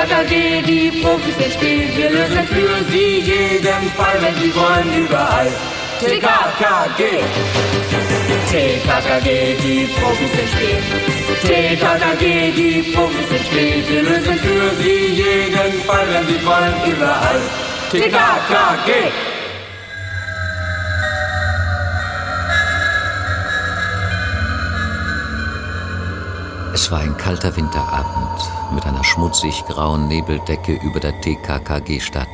TKKG, die Profis ins Spiel. Wir lösen für sie jeden Fall, wenn sie wollen, überall. TKKG. TKKG, die Profis ins Spiel. TKKG, die Profis ins Spiel. Wir lösen für sie jeden Fall, wenn sie wollen, überall. TKKG. Es war ein kalter Winterabend mit einer schmutzig grauen Nebeldecke über der TKKG-Stadt.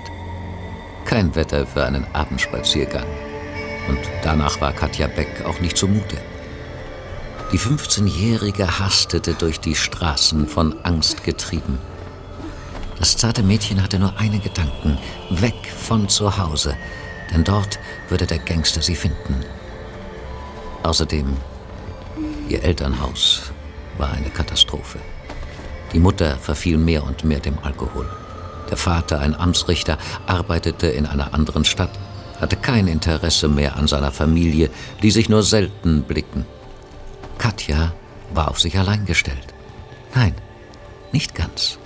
Kein Wetter für einen Abendspaziergang. Und danach war Katja Beck auch nicht zumute. Die 15-Jährige hastete durch die Straßen von Angst getrieben. Das zarte Mädchen hatte nur einen Gedanken, weg von zu Hause, denn dort würde der Gangster sie finden. Außerdem, ihr Elternhaus war eine Katastrophe. Die Mutter verfiel mehr und mehr dem Alkohol. Der Vater, ein Amtsrichter, arbeitete in einer anderen Stadt, hatte kein Interesse mehr an seiner Familie, ließ sich nur selten blicken. Katja war auf sich allein gestellt. Nein, nicht ganz.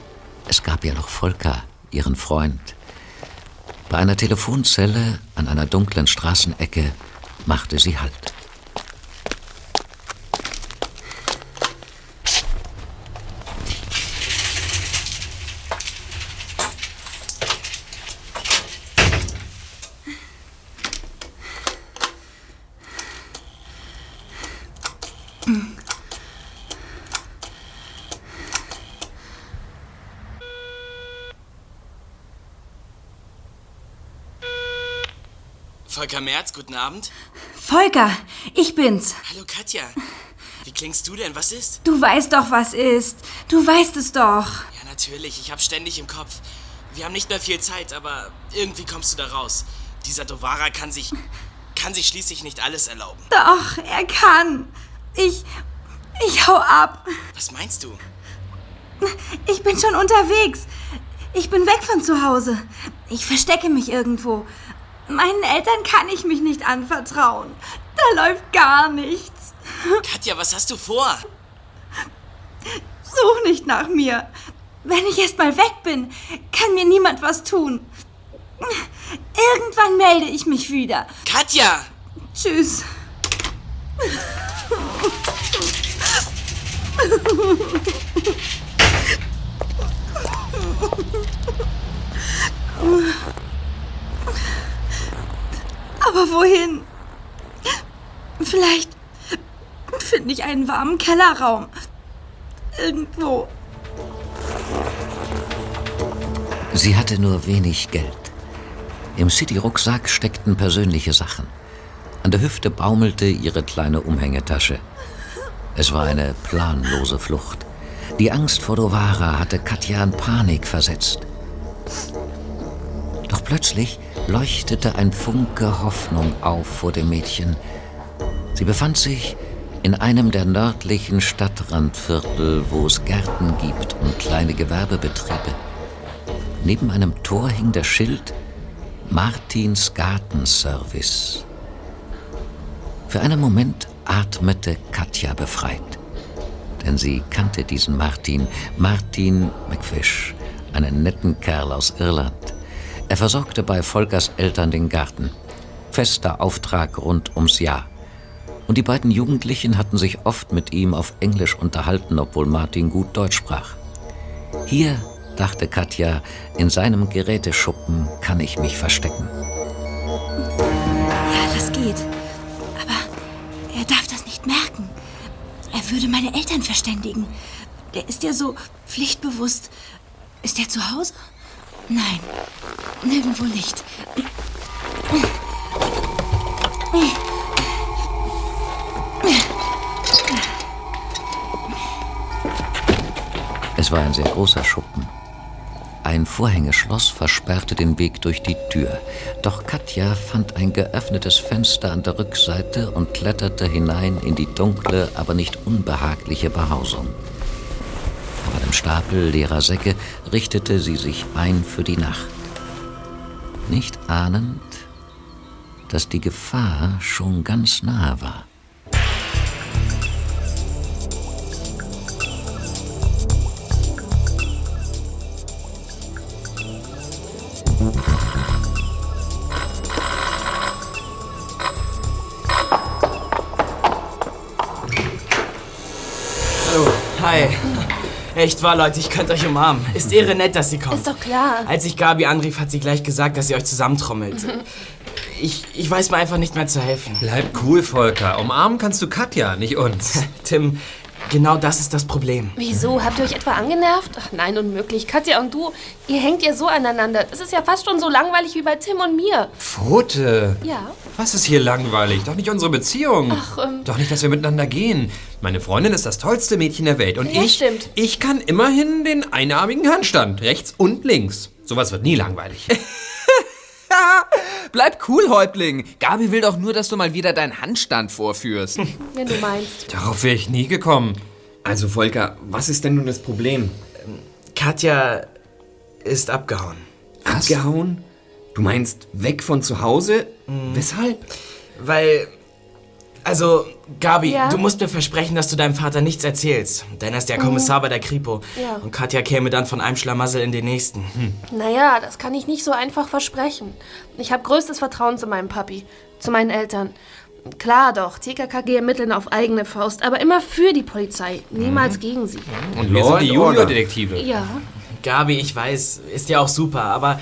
Es gab ja noch Volker, ihren Freund. Bei einer Telefonzelle an einer dunklen Straßenecke machte sie Halt. Volker Merz, guten Abend. Volker, ich bin's. Hallo Katja. Wie klingst du denn? Was ist? Du weißt doch, was ist. Du weißt es doch. Ja, natürlich. Ich hab's ständig im Kopf. Wir haben nicht mehr viel Zeit, aber irgendwie kommst du da raus. Dieser Dovara kann sich. kann sich schließlich nicht alles erlauben. Doch, er kann. Ich. Ich hau ab. Was meinst du? Ich bin schon unterwegs. Ich bin weg von zu Hause. Ich verstecke mich irgendwo. Meinen Eltern kann ich mich nicht anvertrauen. Da läuft gar nichts. Katja, was hast du vor? Such nicht nach mir. Wenn ich erst mal weg bin, kann mir niemand was tun. Irgendwann melde ich mich wieder. Katja! Tschüss. Aber wohin? Vielleicht finde ich einen warmen Kellerraum. Irgendwo. Sie hatte nur wenig Geld. Im City-Rucksack steckten persönliche Sachen. An der Hüfte baumelte ihre kleine Umhängetasche. Es war eine planlose Flucht. Die Angst vor Dovara hatte Katja in Panik versetzt. Plötzlich leuchtete ein Funke Hoffnung auf vor dem Mädchen. Sie befand sich in einem der nördlichen Stadtrandviertel, wo es Gärten gibt und kleine Gewerbebetriebe. Neben einem Tor hing der Schild Martins Gartenservice. Für einen Moment atmete Katja befreit. Denn sie kannte diesen Martin, Martin McFish, einen netten Kerl aus Irland. Er versorgte bei Volkers Eltern den Garten. Fester Auftrag rund ums Jahr. Und die beiden Jugendlichen hatten sich oft mit ihm auf Englisch unterhalten, obwohl Martin gut Deutsch sprach. Hier, dachte Katja, in seinem Geräteschuppen kann ich mich verstecken. Ja, das geht. Aber er darf das nicht merken. Er würde meine Eltern verständigen. Der ist ja so pflichtbewusst. Ist er zu Hause? Nein, nirgendwo nicht. Es war ein sehr großer Schuppen. Ein Vorhängeschloss versperrte den Weg durch die Tür. Doch Katja fand ein geöffnetes Fenster an der Rückseite und kletterte hinein in die dunkle, aber nicht unbehagliche Behausung. Vor einem Stapel leerer Säcke richtete sie sich ein für die Nacht. Nicht ahnend, dass die Gefahr schon ganz nahe war. Echt wahr, Leute, ich könnte euch umarmen. Ist irre nett, dass sie kommt. Ist doch klar. Als ich Gabi anrief, hat sie gleich gesagt, dass sie euch zusammentrommelt. Ich, ich weiß mir einfach nicht mehr zu helfen. Bleib cool, Volker. Umarmen kannst du Katja, nicht uns. Tim, genau das ist das Problem. Wieso? Habt ihr euch etwa angenervt? Ach nein, unmöglich. Katja und du, ihr hängt ja so aneinander. Das ist ja fast schon so langweilig wie bei Tim und mir. Pfote. Ja. Was ist hier langweilig? Doch nicht unsere Beziehung. Ach, ähm. Doch nicht, dass wir miteinander gehen. Meine Freundin ist das tollste Mädchen der Welt. Und Ja, ich, stimmt. ich kann immerhin den einarmigen Handstand. Rechts und links. Sowas wird nie langweilig. Bleib cool, Häuptling. Gabi will doch nur, dass du mal wieder deinen Handstand vorführst. Wenn du meinst. Darauf wäre ich nie gekommen. Also Volker, was ist denn nun das Problem? Katja ist abgehauen. Abgehauen? Du meinst weg von zu Hause? Weshalb? Weil. Also, Gabi, Ja? du musst mir versprechen, dass du deinem Vater nichts erzählst. Denn er ist der Kommissar bei der Kripo. Ja. Und Katja käme dann von einem Schlamassel in den nächsten. Naja, das kann ich nicht so einfach versprechen. Ich habe größtes Vertrauen zu meinem Papi, zu meinen Eltern. Klar doch, TKKG ermitteln auf eigene Faust, aber immer für die Polizei, niemals gegen sie. Und wir sind die. Junior-Detektive. Ja. Gabi, ich weiß, ist ja auch super, aber.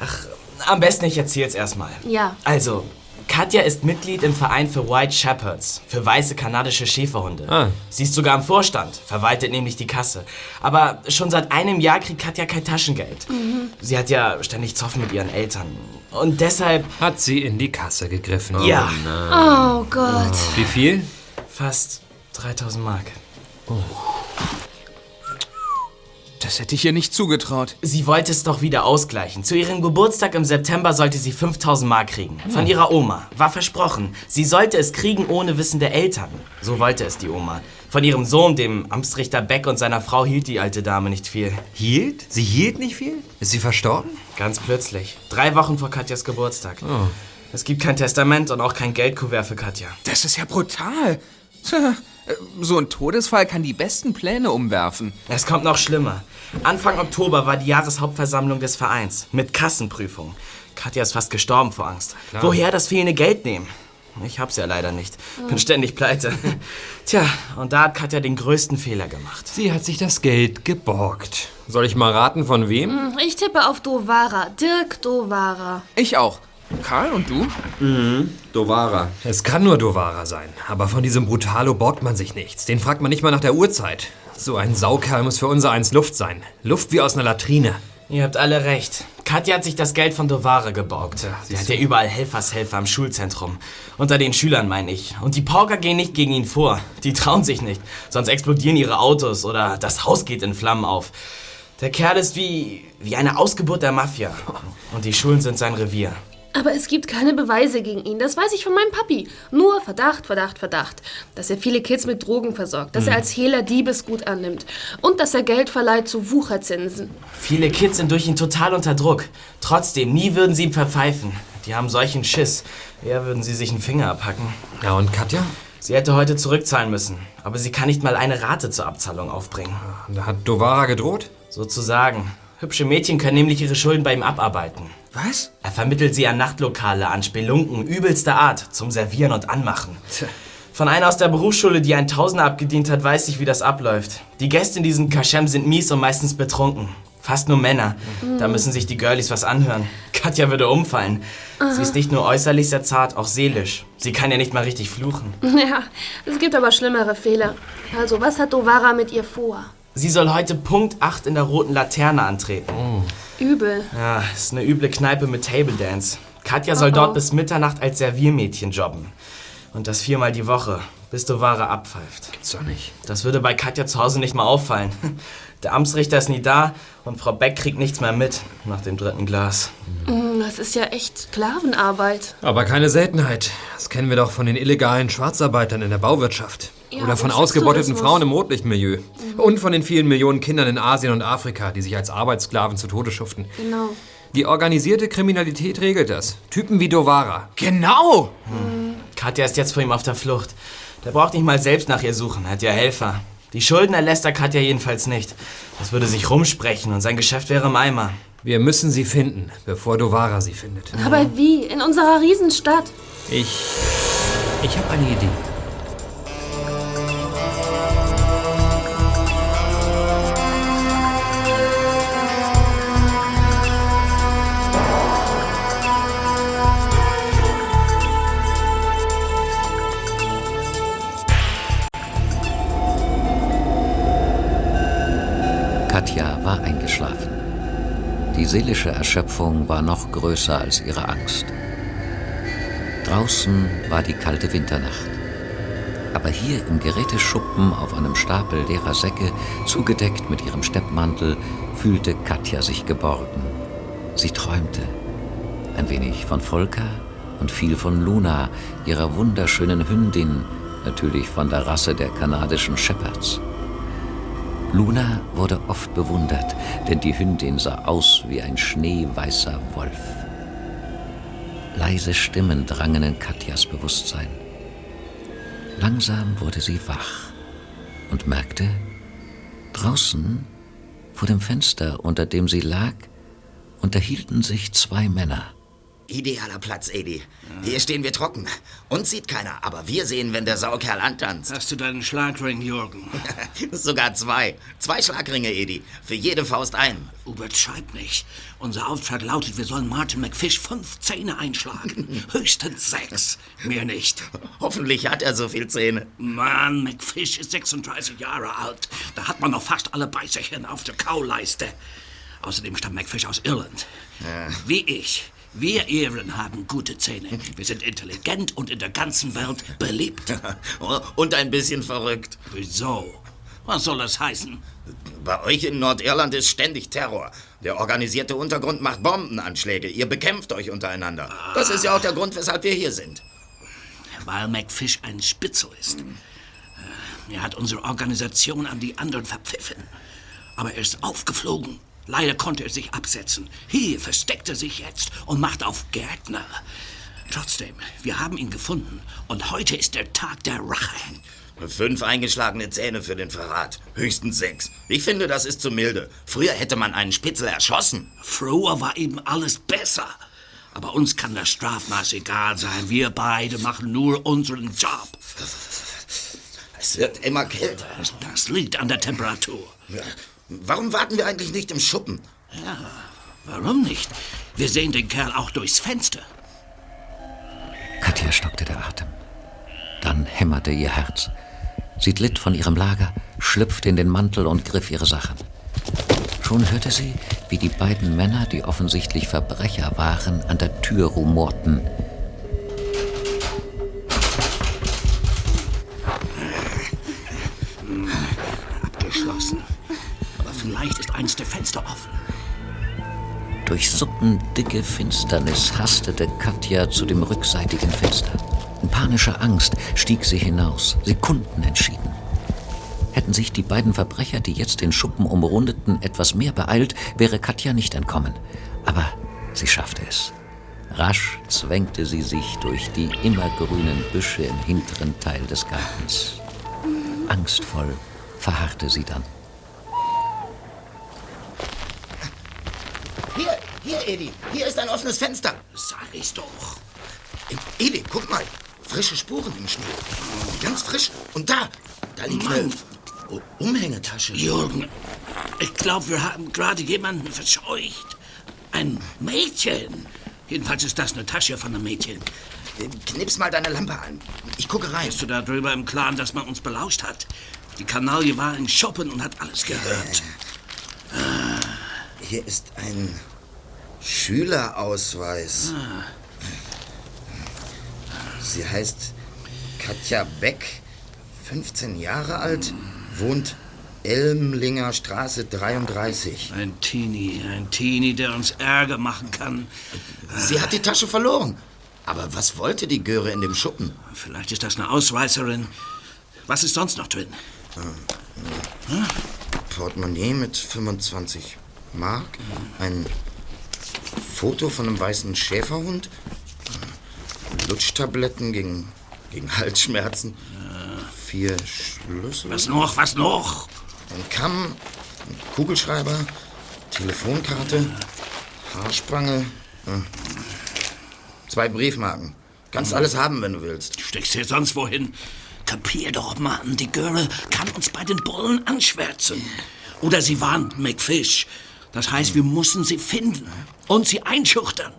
Ach, am besten ich erzähl's erstmal. Ja. Also, Katja ist Mitglied im Verein für White Shepherds, für weiße kanadische Schäferhunde. Ah. Sie ist sogar im Vorstand, verwaltet nämlich die Kasse. Aber schon seit einem Jahr kriegt Katja kein Taschengeld. Sie hat ja ständig Zoffen mit ihren Eltern. Und deshalb Hat sie in die Kasse gegriffen. Ja. Oh Gott. Wie viel? fast 3000 Mark. Das hätte ich ihr nicht zugetraut. Sie wollte es doch wieder ausgleichen. Zu ihrem Geburtstag im September sollte sie 5000 Mark kriegen. Von ihrer Oma. War versprochen. Sie sollte es kriegen ohne Wissen der Eltern. So wollte es die Oma. Von ihrem Sohn, dem Amtsrichter Beck und seiner Frau hielt die alte Dame nicht viel. Hielt? Sie hielt nicht viel? Ist sie verstorben? Ganz plötzlich. Drei Wochen vor Katjas Geburtstag. Es gibt kein Testament und auch kein Geldkuvert für Katja. Das ist ja brutal. Tja, So ein Todesfall kann die besten Pläne umwerfen. Es kommt noch schlimmer. Anfang Oktober war die Jahreshauptversammlung des Vereins mit Kassenprüfung. Katja ist fast gestorben vor Angst. Woher das fehlende Geld nehmen? Ich hab's ja leider nicht. Bin ständig pleite. Tja, und da hat Katja den größten Fehler gemacht. Sie hat sich das Geld geborgt. Soll ich mal raten, von wem? Ich tippe auf Dovara. Dirk Dovara. Ich auch. Karl und du? Dovara. Es kann nur Dovara sein. Aber von diesem Brutalo borgt man sich nichts. Den fragt man nicht mal nach der Uhrzeit. So ein Saukerl muss für unser eins Luft sein. Luft wie aus einer Latrine. Ihr habt alle recht. Katja hat sich das Geld von Dovare geborgt. Sie hat ja überall Helfershelfer im Schulzentrum. Unter den Schülern, meine ich. Und die Pauker gehen nicht gegen ihn vor. Die trauen sich nicht. Sonst explodieren ihre Autos oder das Haus geht in Flammen auf. Der Kerl ist wie, wie eine Ausgeburt der Mafia. Und die Schulen sind sein Revier. Aber es gibt keine Beweise gegen ihn. Das weiß ich von meinem Papi. Nur Verdacht, Verdacht, Verdacht. Dass er viele Kids mit Drogen versorgt, dass er als Hehler Diebesgut annimmt und dass er Geld verleiht zu Wucherzinsen. Viele Kids sind durch ihn total unter Druck. Trotzdem, nie würden sie ihm verpfeifen. Die haben solchen Schiss. Eher würden sie sich einen Finger abhacken. Ja, und Katja? Sie hätte heute zurückzahlen müssen. Aber sie kann nicht mal eine Rate zur Abzahlung aufbringen. Da hat Dovara gedroht? Sozusagen. Hübsche Mädchen können nämlich ihre Schulden bei ihm abarbeiten. Was? Er vermittelt sie an Nachtlokale, an Spelunken übelster Art zum Servieren und Anmachen. Von einer aus der Berufsschule, die einen Tausender abgedient hat, weiß ich, wie das abläuft. Die Gäste in diesen Kaschem sind mies und meistens betrunken. Fast nur Männer. Da müssen sich die Girlies was anhören. Katja würde umfallen. Sie ist nicht nur äußerlich sehr zart, auch seelisch. Sie kann ja nicht mal richtig fluchen. Ja, es gibt aber schlimmere Fehler. Also, was hat Dovara mit ihr vor? Sie soll heute Punkt 8 in der roten Laterne antreten. Übel. Ja, ist eine üble Kneipe mit Table Dance. Katja soll Oh, oh. dort bis Mitternacht als Serviermädchen jobben. Und das viermal die Woche, bis Dovara abpfeift. Gibt's doch nicht. Das würde bei Katja zu Hause nicht mal auffallen. Der Amtsrichter ist nie da und Frau Beck kriegt nichts mehr mit nach dem dritten Glas. Hm, Das ist ja echt Sklavenarbeit. Aber keine Seltenheit. Das kennen wir doch von den illegalen Schwarzarbeitern in der Bauwirtschaft. Ja, Oder von ausgebeuteten. Frauen im Rotlichtmilieu. Und von den vielen Millionen Kindern in Asien und Afrika, die sich als Arbeitssklaven zu Tode schuften. Genau. Die organisierte Kriminalität regelt das. Typen wie Dovara. Genau! Katja ist jetzt vor ihm auf der Flucht. Der braucht nicht mal selbst nach ihr suchen, er hat ja Helfer. Die Schulden erlässt er Katja jedenfalls nicht. Das würde sich rumsprechen und sein Geschäft wäre im Eimer. Wir müssen sie finden, bevor Dovara sie findet. Aber wie? In unserer Riesenstadt? Ich. Ich habe eine Idee. Seelische Erschöpfung war noch größer als ihre Angst. Draußen war die kalte Winternacht. Aber hier im Geräteschuppen auf einem Stapel leerer Säcke, zugedeckt mit ihrem Steppmantel, fühlte Katja sich geborgen. Sie träumte. Ein wenig von Volker und viel von Luna, ihrer wunderschönen Hündin, natürlich von der Rasse der kanadischen Shepherds. Luna wurde oft bewundert, denn die Hündin sah aus wie ein schneeweißer Wolf. Leise Stimmen drangen in Katjas Bewusstsein. Langsam wurde sie wach und merkte, draußen vor dem Fenster, unter dem sie lag, unterhielten sich zwei Männer. Idealer Platz, Edi. Hier stehen wir trocken. Uns sieht keiner, aber wir sehen, wenn der Saukerl antanzt. Hast du deinen Schlagring, Jürgen? Sogar zwei. Zwei Schlagringe, Edi. Für jede Faust ein. Übertreib nicht. Unser Auftrag lautet, wir sollen Martin McFish fünf Zähne einschlagen. Höchstens sechs. Mehr nicht. Hoffentlich hat er so viel Zähne. Mann, McFish ist 36 Jahre alt. Da hat man noch fast alle Beißerchen auf der Kauleiste. Außerdem stammt McFish aus Irland. Wie ich. Wir Iren haben gute Zähne. Wir sind intelligent und in der ganzen Welt beliebt. Und ein bisschen verrückt. Wieso? Was soll das heißen? Bei euch in Nordirland ist ständig Terror. Der organisierte Untergrund macht Bombenanschläge. Ihr bekämpft euch untereinander. Das ist ja auch der Grund, weshalb wir hier sind. Weil McFish ein Spitzel ist. Er hat unsere Organisation an die anderen verpfiffen. Aber er ist aufgeflogen. Leider konnte er sich absetzen. Hier versteckt er sich jetzt und macht auf Gärtner. Trotzdem, wir haben ihn gefunden und heute ist der Tag der Rache. Fünf eingeschlagene Zähne für den Verrat. Höchstens sechs. Ich finde, das ist zu milde. Früher hätte man einen Spitzel erschossen. Früher war eben alles besser. Aber uns kann das Strafmaß egal sein. Wir beide machen nur unseren Job. Es wird immer kälter. Das liegt an der Temperatur. Warum warten wir eigentlich nicht im Schuppen? Ja, warum nicht? Wir sehen den Kerl auch durchs Fenster. Katja stockte der Atem. Dann hämmerte ihr Herz. Sie glitt von ihrem Lager, schlüpfte in den Mantel und griff ihre Sachen. Schon hörte sie, wie die beiden Männer, die offensichtlich Verbrecher waren, an der Tür rumorten. Vielleicht ist eins der Fenster offen. Durch suppendicke Finsternis hastete Katja zu dem rückseitigen Fenster. In panischer Angst stieg sie hinaus, Sekunden entschieden. Hätten sich die beiden Verbrecher, die jetzt den Schuppen umrundeten, etwas mehr beeilt, wäre Katja nicht entkommen. Aber sie schaffte es. Rasch zwängte sie sich durch die immergrünen Büsche im hinteren Teil des Gartens. Angstvoll verharrte sie dann. Hier, hier, Edi. Hier ist ein offenes Fenster. Sag ich's doch. Edi, guck mal. Frische Spuren im Schnee. Ganz frisch. Und da, da liegt eine U- Umhängetasche. Jürgen, ich glaube, wir haben gerade jemanden verscheucht. Ein Mädchen. Jedenfalls ist das eine Tasche von einem Mädchen. Knips mal deine Lampe an. Ich gucke rein. Bist du darüber im Klaren, dass man uns belauscht hat? Die Kanaille war im Shoppen und hat alles gehört. Hier ist ein Schülerausweis. Sie heißt Katja Beck, 15 Jahre alt, wohnt Elmlinger Straße 33. Ein Teenie, ein Teenie, der uns Ärger machen kann. Sie hat die Tasche verloren. Aber was wollte die Göre in dem Schuppen? Vielleicht ist das eine Ausreißerin. Was ist sonst noch drin? Portemonnaie mit 25 Mark, ein Foto von einem weißen Schäferhund, Lutschtabletten gegen, gegen Halsschmerzen, vier Schlüssel, Was noch? Was noch? ein Kamm, ein Kugelschreiber, Telefonkarte, Haarspange, äh, zwei Briefmarken. Kannst alles haben, wenn du willst. Steckst hier sonst wohin? Kapier doch, Mann. Die Göre kann uns bei den Bullen anschwärzen. Oder sie warnt McFish. Das heißt, wir müssen sie finden und sie einschüchtern,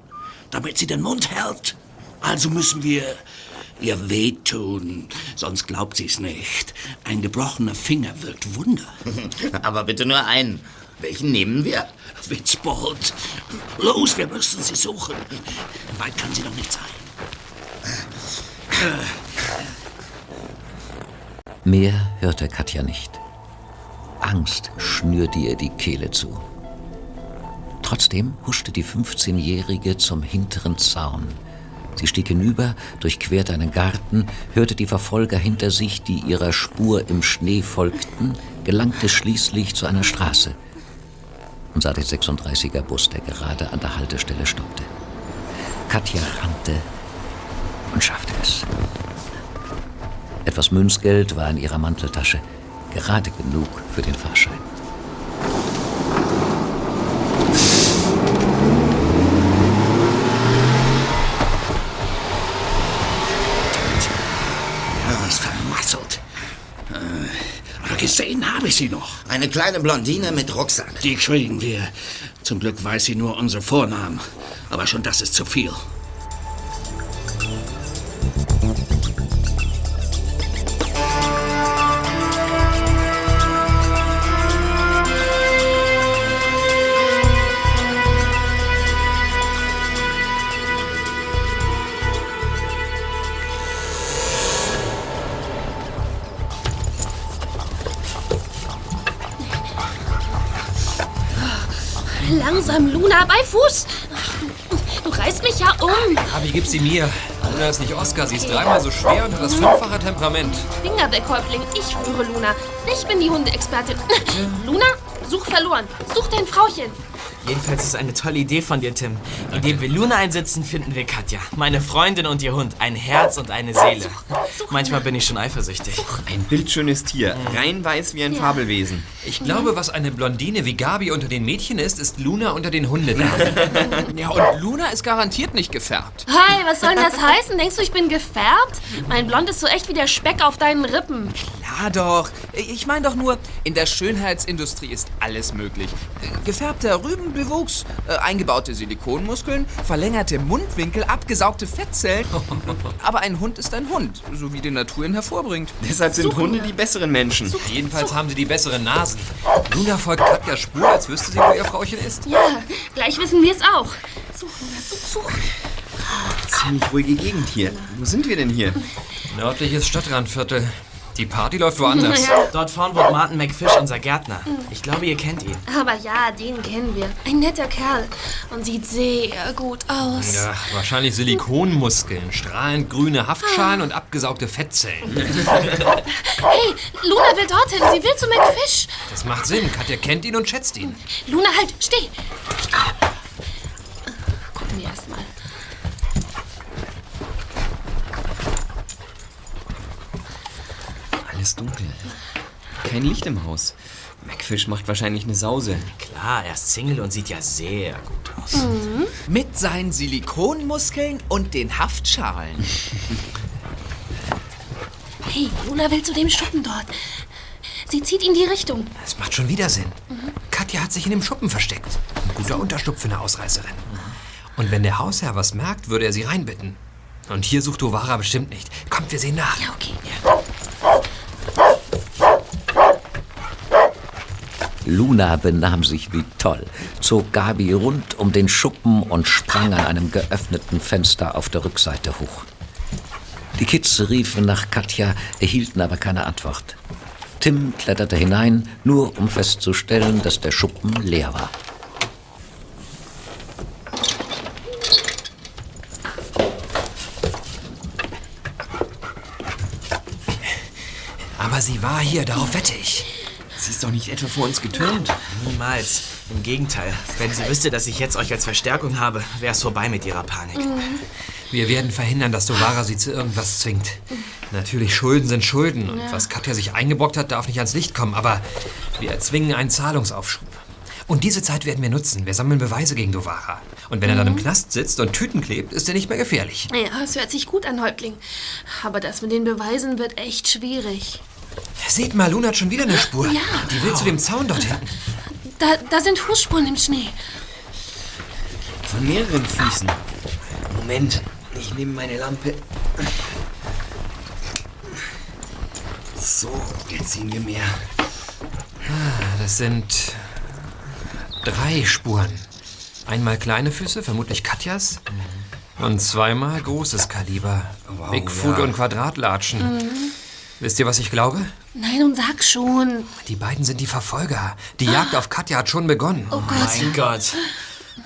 damit sie den Mund hält. Also müssen wir ihr wehtun, sonst glaubt sie's nicht. Ein gebrochener Finger wirkt Wunder. Aber bitte nur einen. Welchen nehmen wir? Witzbold. Los, wir müssen sie suchen. Weit kann sie noch nicht sein. Mehr hörte Katja nicht. Angst schnürte ihr die Kehle zu. Trotzdem huschte die 15-Jährige zum hinteren Zaun. Sie stieg hinüber, durchquerte einen Garten, hörte die Verfolger hinter sich, die ihrer Spur im Schnee folgten, gelangte schließlich zu einer Straße und sah den 36er Bus, der gerade an der Haltestelle stoppte. Katja rannte und schaffte es. Etwas Münzgeld war in ihrer Manteltasche, gerade genug für den Fahrschein. Ja, ist vermasselt. Äh, aber gesehen habe ich sie noch. Eine kleine Blondine mit Rucksack. Die kriegen wir. Zum Glück weiß sie nur unsere Vornamen. Aber schon das ist zu viel. Langsam, Luna, bei Fuß. Du, du reißt mich ja um. Abi, gib sie mir. Luna ist nicht Oscar, sie ist dreimal so schwer und hat das fünffache Temperament. Finger weg, Häuptling. Ich führe Luna. Ich bin die Hundeexpertin. Luna, such verloren. Such dein Frauchen. Jedenfalls ist es eine tolle Idee von dir, Tim. Indem wir Luna einsetzen, finden wir Katja. Meine Freundin und ihr Hund. Ein Herz und eine Seele. Manchmal bin ich schon eifersüchtig. Ein bildschönes Tier, rein weiß wie ein Fabelwesen. Ich glaube, was eine Blondine wie Gabi unter den Mädchen ist, ist Luna unter den Hundedamen. Ja, und Luna ist garantiert nicht gefärbt. Hi, was soll denn das heißen? Denkst du, ich bin gefärbt? Mein Blond ist so echt wie der Speck auf deinen Rippen. Ja, doch. Ich meine doch nur, in der Schönheitsindustrie ist alles möglich. Gefärbter Rübenbewuchs, äh, eingebaute Silikonmuskeln, verlängerte Mundwinkel, abgesaugte Fettzellen. Aber ein Hund ist ein Hund, so wie die Natur ihn hervorbringt. Deshalb sind Hunde die besseren Menschen. Jedenfalls haben sie die besseren Nasen. Luna folgt Katjas Spur, als wüsste sie, wo ihr Frauchen ist. Ja, gleich wissen wir es auch. Such, such, such. Ziemlich ruhige Gegend hier. Wo sind wir denn hier? Nördliches Stadtrandviertel. Die Party läuft woanders. Dort vorn wohnt Martin McFish, unser Gärtner. Ich glaube, ihr kennt ihn. Aber ja, den kennen wir. Ein netter Kerl. Und sieht sehr gut aus. Ja, wahrscheinlich Silikonmuskeln, strahlend grüne Haftschalen und abgesaugte Fettzellen. Hey, Luna will dorthin. Sie will zu McFish. Das macht Sinn. Katja kennt ihn und schätzt ihn. Luna, halt, steh. Steh. Gucken wir erst mal. Alles dunkel. Kein Licht im Haus. Macfish macht wahrscheinlich eine Sause. Klar, er ist Single und sieht ja sehr gut aus. Mit seinen Silikonmuskeln und den Haftschalen. Hey, Luna will zu dem Schuppen dort. Sie zieht in die Richtung. Das macht schon wieder Sinn. Katja hat sich in dem Schuppen versteckt. Ein guter Unterschlupf für eine Ausreißerin. Und wenn der Hausherr was merkt, würde er sie reinbitten. Und hier sucht Ovara bestimmt nicht. Kommt, wir sehen nach. Ja, okay. Luna benahm sich wie toll, zog Gabi rund um den Schuppen und sprang an einem geöffneten Fenster auf der Rückseite hoch. Die Kids riefen nach Katja, erhielten aber keine Antwort. Tim kletterte hinein, nur um festzustellen, dass der Schuppen leer war. Aber sie war hier, darauf wette ich. Sie ist doch nicht etwa vor uns getürmt. Niemals. Im Gegenteil. Wenn sie wüsste, dass ich jetzt euch als Verstärkung habe, wäre es vorbei mit ihrer Panik. Wir werden verhindern, dass Dovara sie zu irgendwas zwingt. Natürlich, Schulden sind Schulden. Und was Katja sich eingebrockt hat, darf nicht ans Licht kommen. Aber wir erzwingen einen Zahlungsaufschub. Und diese Zeit werden wir nutzen. Wir sammeln Beweise gegen Dovara. Und wenn er dann im Knast sitzt und Tüten klebt, ist er nicht mehr gefährlich. Ja, es hört sich gut an, Häuptling. Aber das mit den Beweisen wird echt schwierig. Seht mal, Luna hat schon wieder eine Spur. Ja. Die will zu dem Zaun dort hinten. Da, da sind Fußspuren im Schnee. Von mehreren Füßen. Moment, ich nehme meine Lampe. So, jetzt sehen wir mehr. Das sind Drei Spuren. Einmal kleine Füße, vermutlich Katjas. Und zweimal großes Kaliber. Bigfoot ja. und Quadratlatschen. Wisst ihr, was ich glaube? Nein, und sag schon. Die beiden sind die Verfolger. Die Jagd auf Katja hat schon begonnen. Oh Gott. Mein Gott.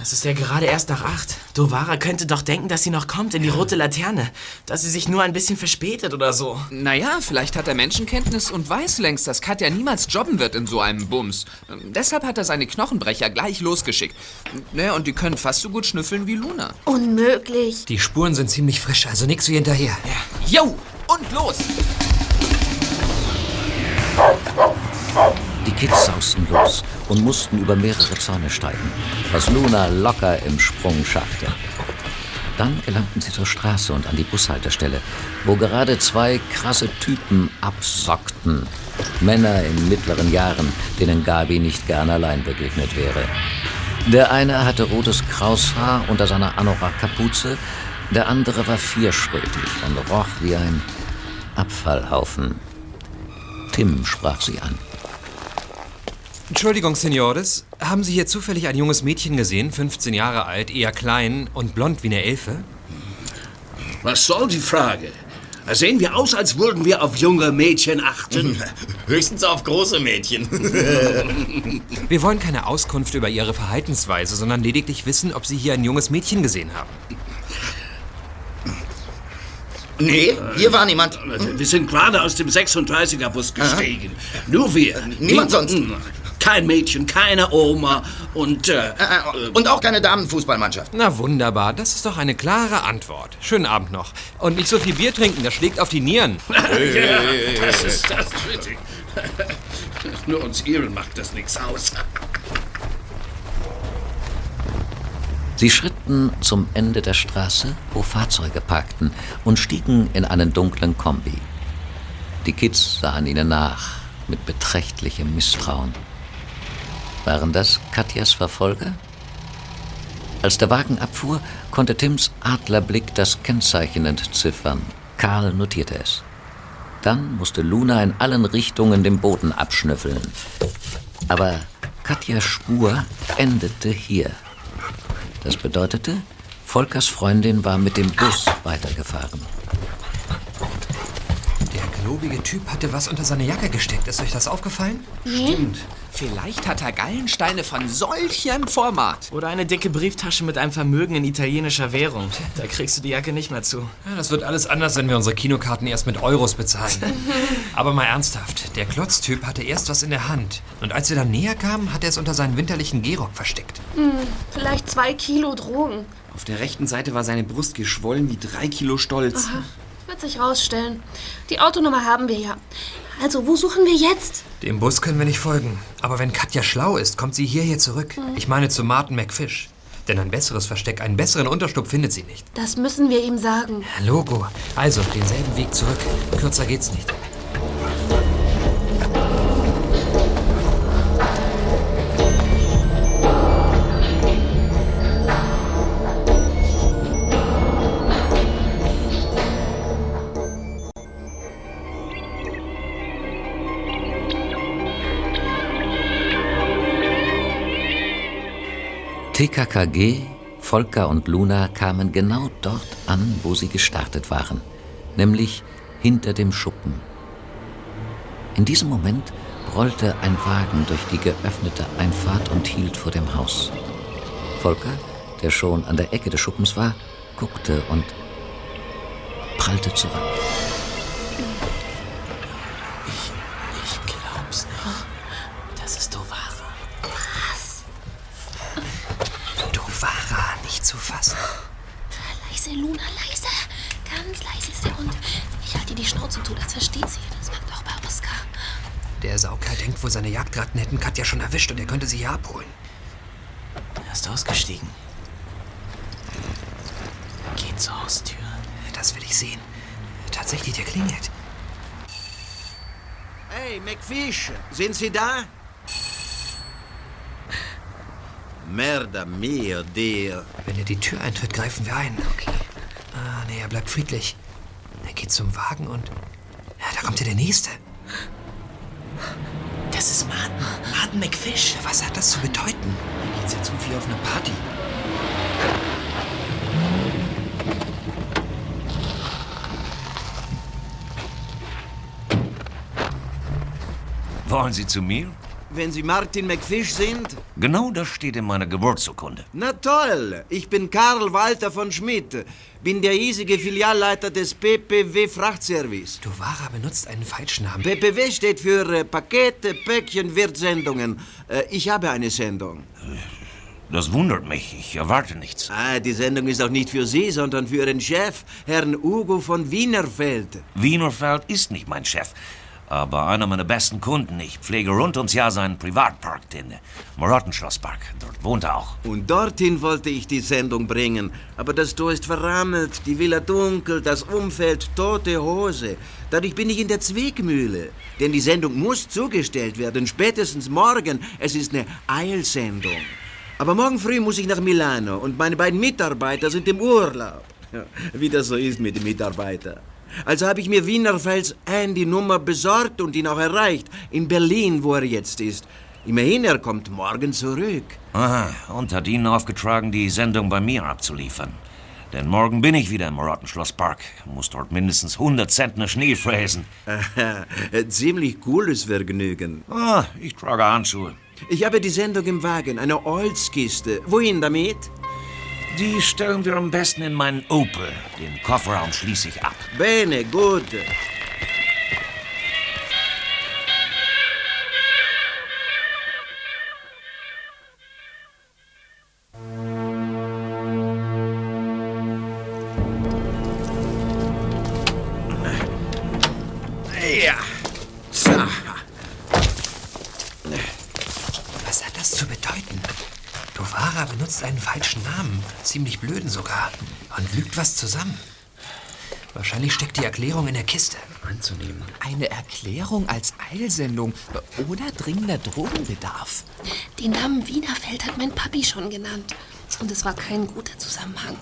Es ist ja gerade erst nach acht. Dovara könnte doch denken, dass sie noch kommt in die rote Laterne. Dass sie sich nur ein bisschen verspätet oder so. Naja, vielleicht hat er Menschenkenntnis und weiß längst, dass Katja niemals jobben wird in so einem Bums. Deshalb hat er seine Knochenbrecher gleich losgeschickt. Naja, und die können fast so gut schnüffeln wie Luna. Unmöglich. Die Spuren sind ziemlich frisch, also nix wie hinterher. Jo, und los! Kids sausten los und mussten über mehrere Zäune steigen, was Luna locker im Sprung schaffte. Dann gelangten sie zur Straße und an die Bushaltestelle, wo gerade zwei krasse Typen absockten. Männer in mittleren Jahren, denen Gabi nicht gern allein begegnet wäre. Der eine hatte rotes Kraushaar unter seiner Anorak-Kapuze, der andere war vierschrötig und roch wie ein Abfallhaufen. Tim sprach sie an. Entschuldigung, Senores. Haben Sie hier zufällig ein junges Mädchen gesehen, 15 Jahre alt, eher klein und blond wie eine Elfe? Was soll die Frage? Sehen wir aus, als würden wir auf junge Mädchen achten? Höchstens auf große Mädchen. Wir wollen keine Auskunft über Ihre Verhaltensweise, sondern lediglich wissen, ob Sie hier ein junges Mädchen gesehen haben. nee, hier war niemand. Wir sind gerade aus dem 36er-Bus gestiegen. Nur wir. Niemand sonst. Kein Mädchen, keine Oma und... Äh, Äh, Und auch keine Damenfußballmannschaft. Na wunderbar, das ist doch eine klare Antwort. Schönen Abend noch. Und nicht so viel Bier trinken, das schlägt auf die Nieren. das ist das ist richtig. Nur uns Iren macht das nichts aus. Sie schritten zum Ende der Straße, wo Fahrzeuge parkten, und stiegen in einen dunklen Kombi. Die Kids sahen ihnen nach, mit beträchtlichem Misstrauen. Waren das Katjas Verfolger? Als der Wagen abfuhr, konnte Tims Adlerblick das Kennzeichen entziffern. Karl notierte es. Dann musste Luna in allen Richtungen den Boden abschnüffeln. Aber Katjas Spur endete hier. Das bedeutete, Volkers Freundin war mit dem Bus weitergefahren. Der globige Typ hatte was unter seine Jacke gesteckt. Ist euch das aufgefallen? Stimmt. Vielleicht hat er Gallensteine von solchem Format. Oder eine dicke Brieftasche mit einem Vermögen in italienischer Währung. Da kriegst du die Jacke nicht mehr zu. Ja, das wird alles anders, wenn wir unsere Kinokarten erst mit Euros bezahlen. Aber mal ernsthaft, der Klotztyp hatte erst was in der Hand. Und als wir dann näher kamen, hat er es unter seinen winterlichen Gehrock versteckt. Vielleicht zwei Kilo Drogen. Auf der rechten Seite war seine Brust geschwollen wie drei Kilo Stolz. Wird sich rausstellen. Die Autonummer haben wir ja. Also, wo suchen wir jetzt? Dem Bus können wir nicht folgen. Aber wenn Katja schlau ist, kommt sie hierher zurück. Ich meine zu Martin McFish. Denn ein besseres Versteck, einen besseren Unterschlupf findet sie nicht. Das müssen wir ihm sagen. Logo. Also, denselben Weg zurück. Kürzer geht's nicht. TKKG, Volker und Luna kamen genau dort an, wo sie gestartet waren, nämlich hinter dem Schuppen. In diesem Moment rollte ein Wagen durch die geöffnete Einfahrt und hielt vor dem Haus. Volker, der schon an der Ecke des Schuppens war, guckte und prallte zurück. Jagdratten hätten Katja schon erwischt und er könnte sie hier abholen. Er ist ausgestiegen. Geht zur Haustür. Das will ich sehen. Tatsächlich, der klingelt. Hey, McFish, sind Sie da? Merda mia, der. Wenn er die Tür eintritt, greifen wir ein. Okay. Ah, nee, er bleibt friedlich. Er geht zum Wagen und... Ja, da kommt ja der Nächste. Martin McFish. Was hat das zu bedeuten? wie auf einer Party. Wollen Sie zu mir? Wenn Sie Martin McFish sind? Genau das steht in meiner Geburtsurkunde. Na toll, ich bin Karl Walter von Schmidt, bin der hiesige Filialleiter des PPW Frachtservice. Dovara benutzt einen falschen Namen. PPW steht für äh, Pakete, Päckchen, Wirtsendungen. Äh, ich habe eine Sendung. Das wundert mich. Ich erwarte nichts. Ah, die Sendung ist auch nicht für Sie, sondern für Ihren Chef, Herrn Ugo von Wienerfeld. Wienerfeld ist nicht mein Chef, aber einer meiner besten Kunden. Ich pflege rund ums Jahr seinen Privatpark, den Morottenschlosspark. Dort wohnt er auch. Und dorthin wollte ich die Sendung bringen. Aber das Tor ist verrammelt, die Villa dunkel, das Umfeld tote Hose. Dadurch bin ich in der Zwickmühle. Denn die Sendung muss zugestellt werden, spätestens morgen. Es ist eine Eilsendung. Aber morgen früh muss ich nach Milano und meine beiden Mitarbeiter sind im Urlaub. Wie das so ist mit den Mitarbeitern. Also habe ich mir Wienerfels Handy-Nummer besorgt und ihn auch erreicht. In Berlin, wo er jetzt ist. Immerhin, er kommt morgen zurück. Aha, und hat Ihnen aufgetragen, die Sendung bei mir abzuliefern. Denn morgen bin ich wieder im Morottenschlosspark. Muss dort mindestens 100 Zentner Schnee fräsen. Ziemlich cooles Vergnügen. Ah, ich trage Handschuhe. Ich habe die Sendung im Wagen, eine Holzkiste. Wohin damit? Die stellen wir am besten in meinen Opel. Den Kofferraum schließe ich ab. Bene, gut. Benutzt einen falschen Namen. Ziemlich blöden sogar. Und lügt was zusammen. Wahrscheinlich steckt die Erklärung in der Kiste. Anzunehmen. Eine Erklärung als Eilsendung oder dringender Drogenbedarf. Den Namen Wienerfeld hat mein Papi schon genannt. Und es war kein guter Zusammenhang.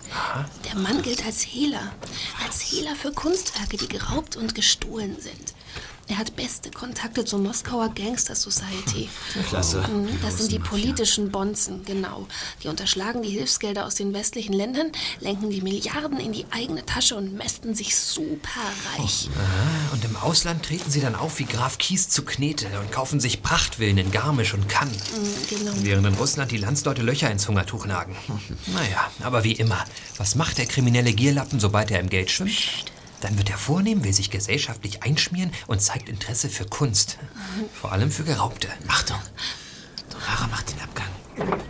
Der Mann gilt als Hehler. Als Hehler für Kunstwerke, die geraubt und gestohlen sind. Er hat beste Kontakte zur Moskauer Gangster Society. Klasse. Mhm, Das sind die politischen Bonzen, genau. Die unterschlagen die Hilfsgelder aus den westlichen Ländern, lenken die Milliarden in die eigene Tasche und mästen sich superreich. Ah, und im Ausland treten sie dann auf wie Graf Kies zu Knete und kaufen sich Prachtvillen in Garmisch und Cannes. Mhm, Genau. Während in Russland die Landsleute Löcher ins Hungertuch nagen. Naja, aber wie immer. Was macht der kriminelle Gierlappen, sobald er im Geld schwimmt? Dann wird er vornehm, will sich gesellschaftlich einschmieren und zeigt Interesse für Kunst. Vor allem für Geraubte. Achtung! Dovara macht den Abgang.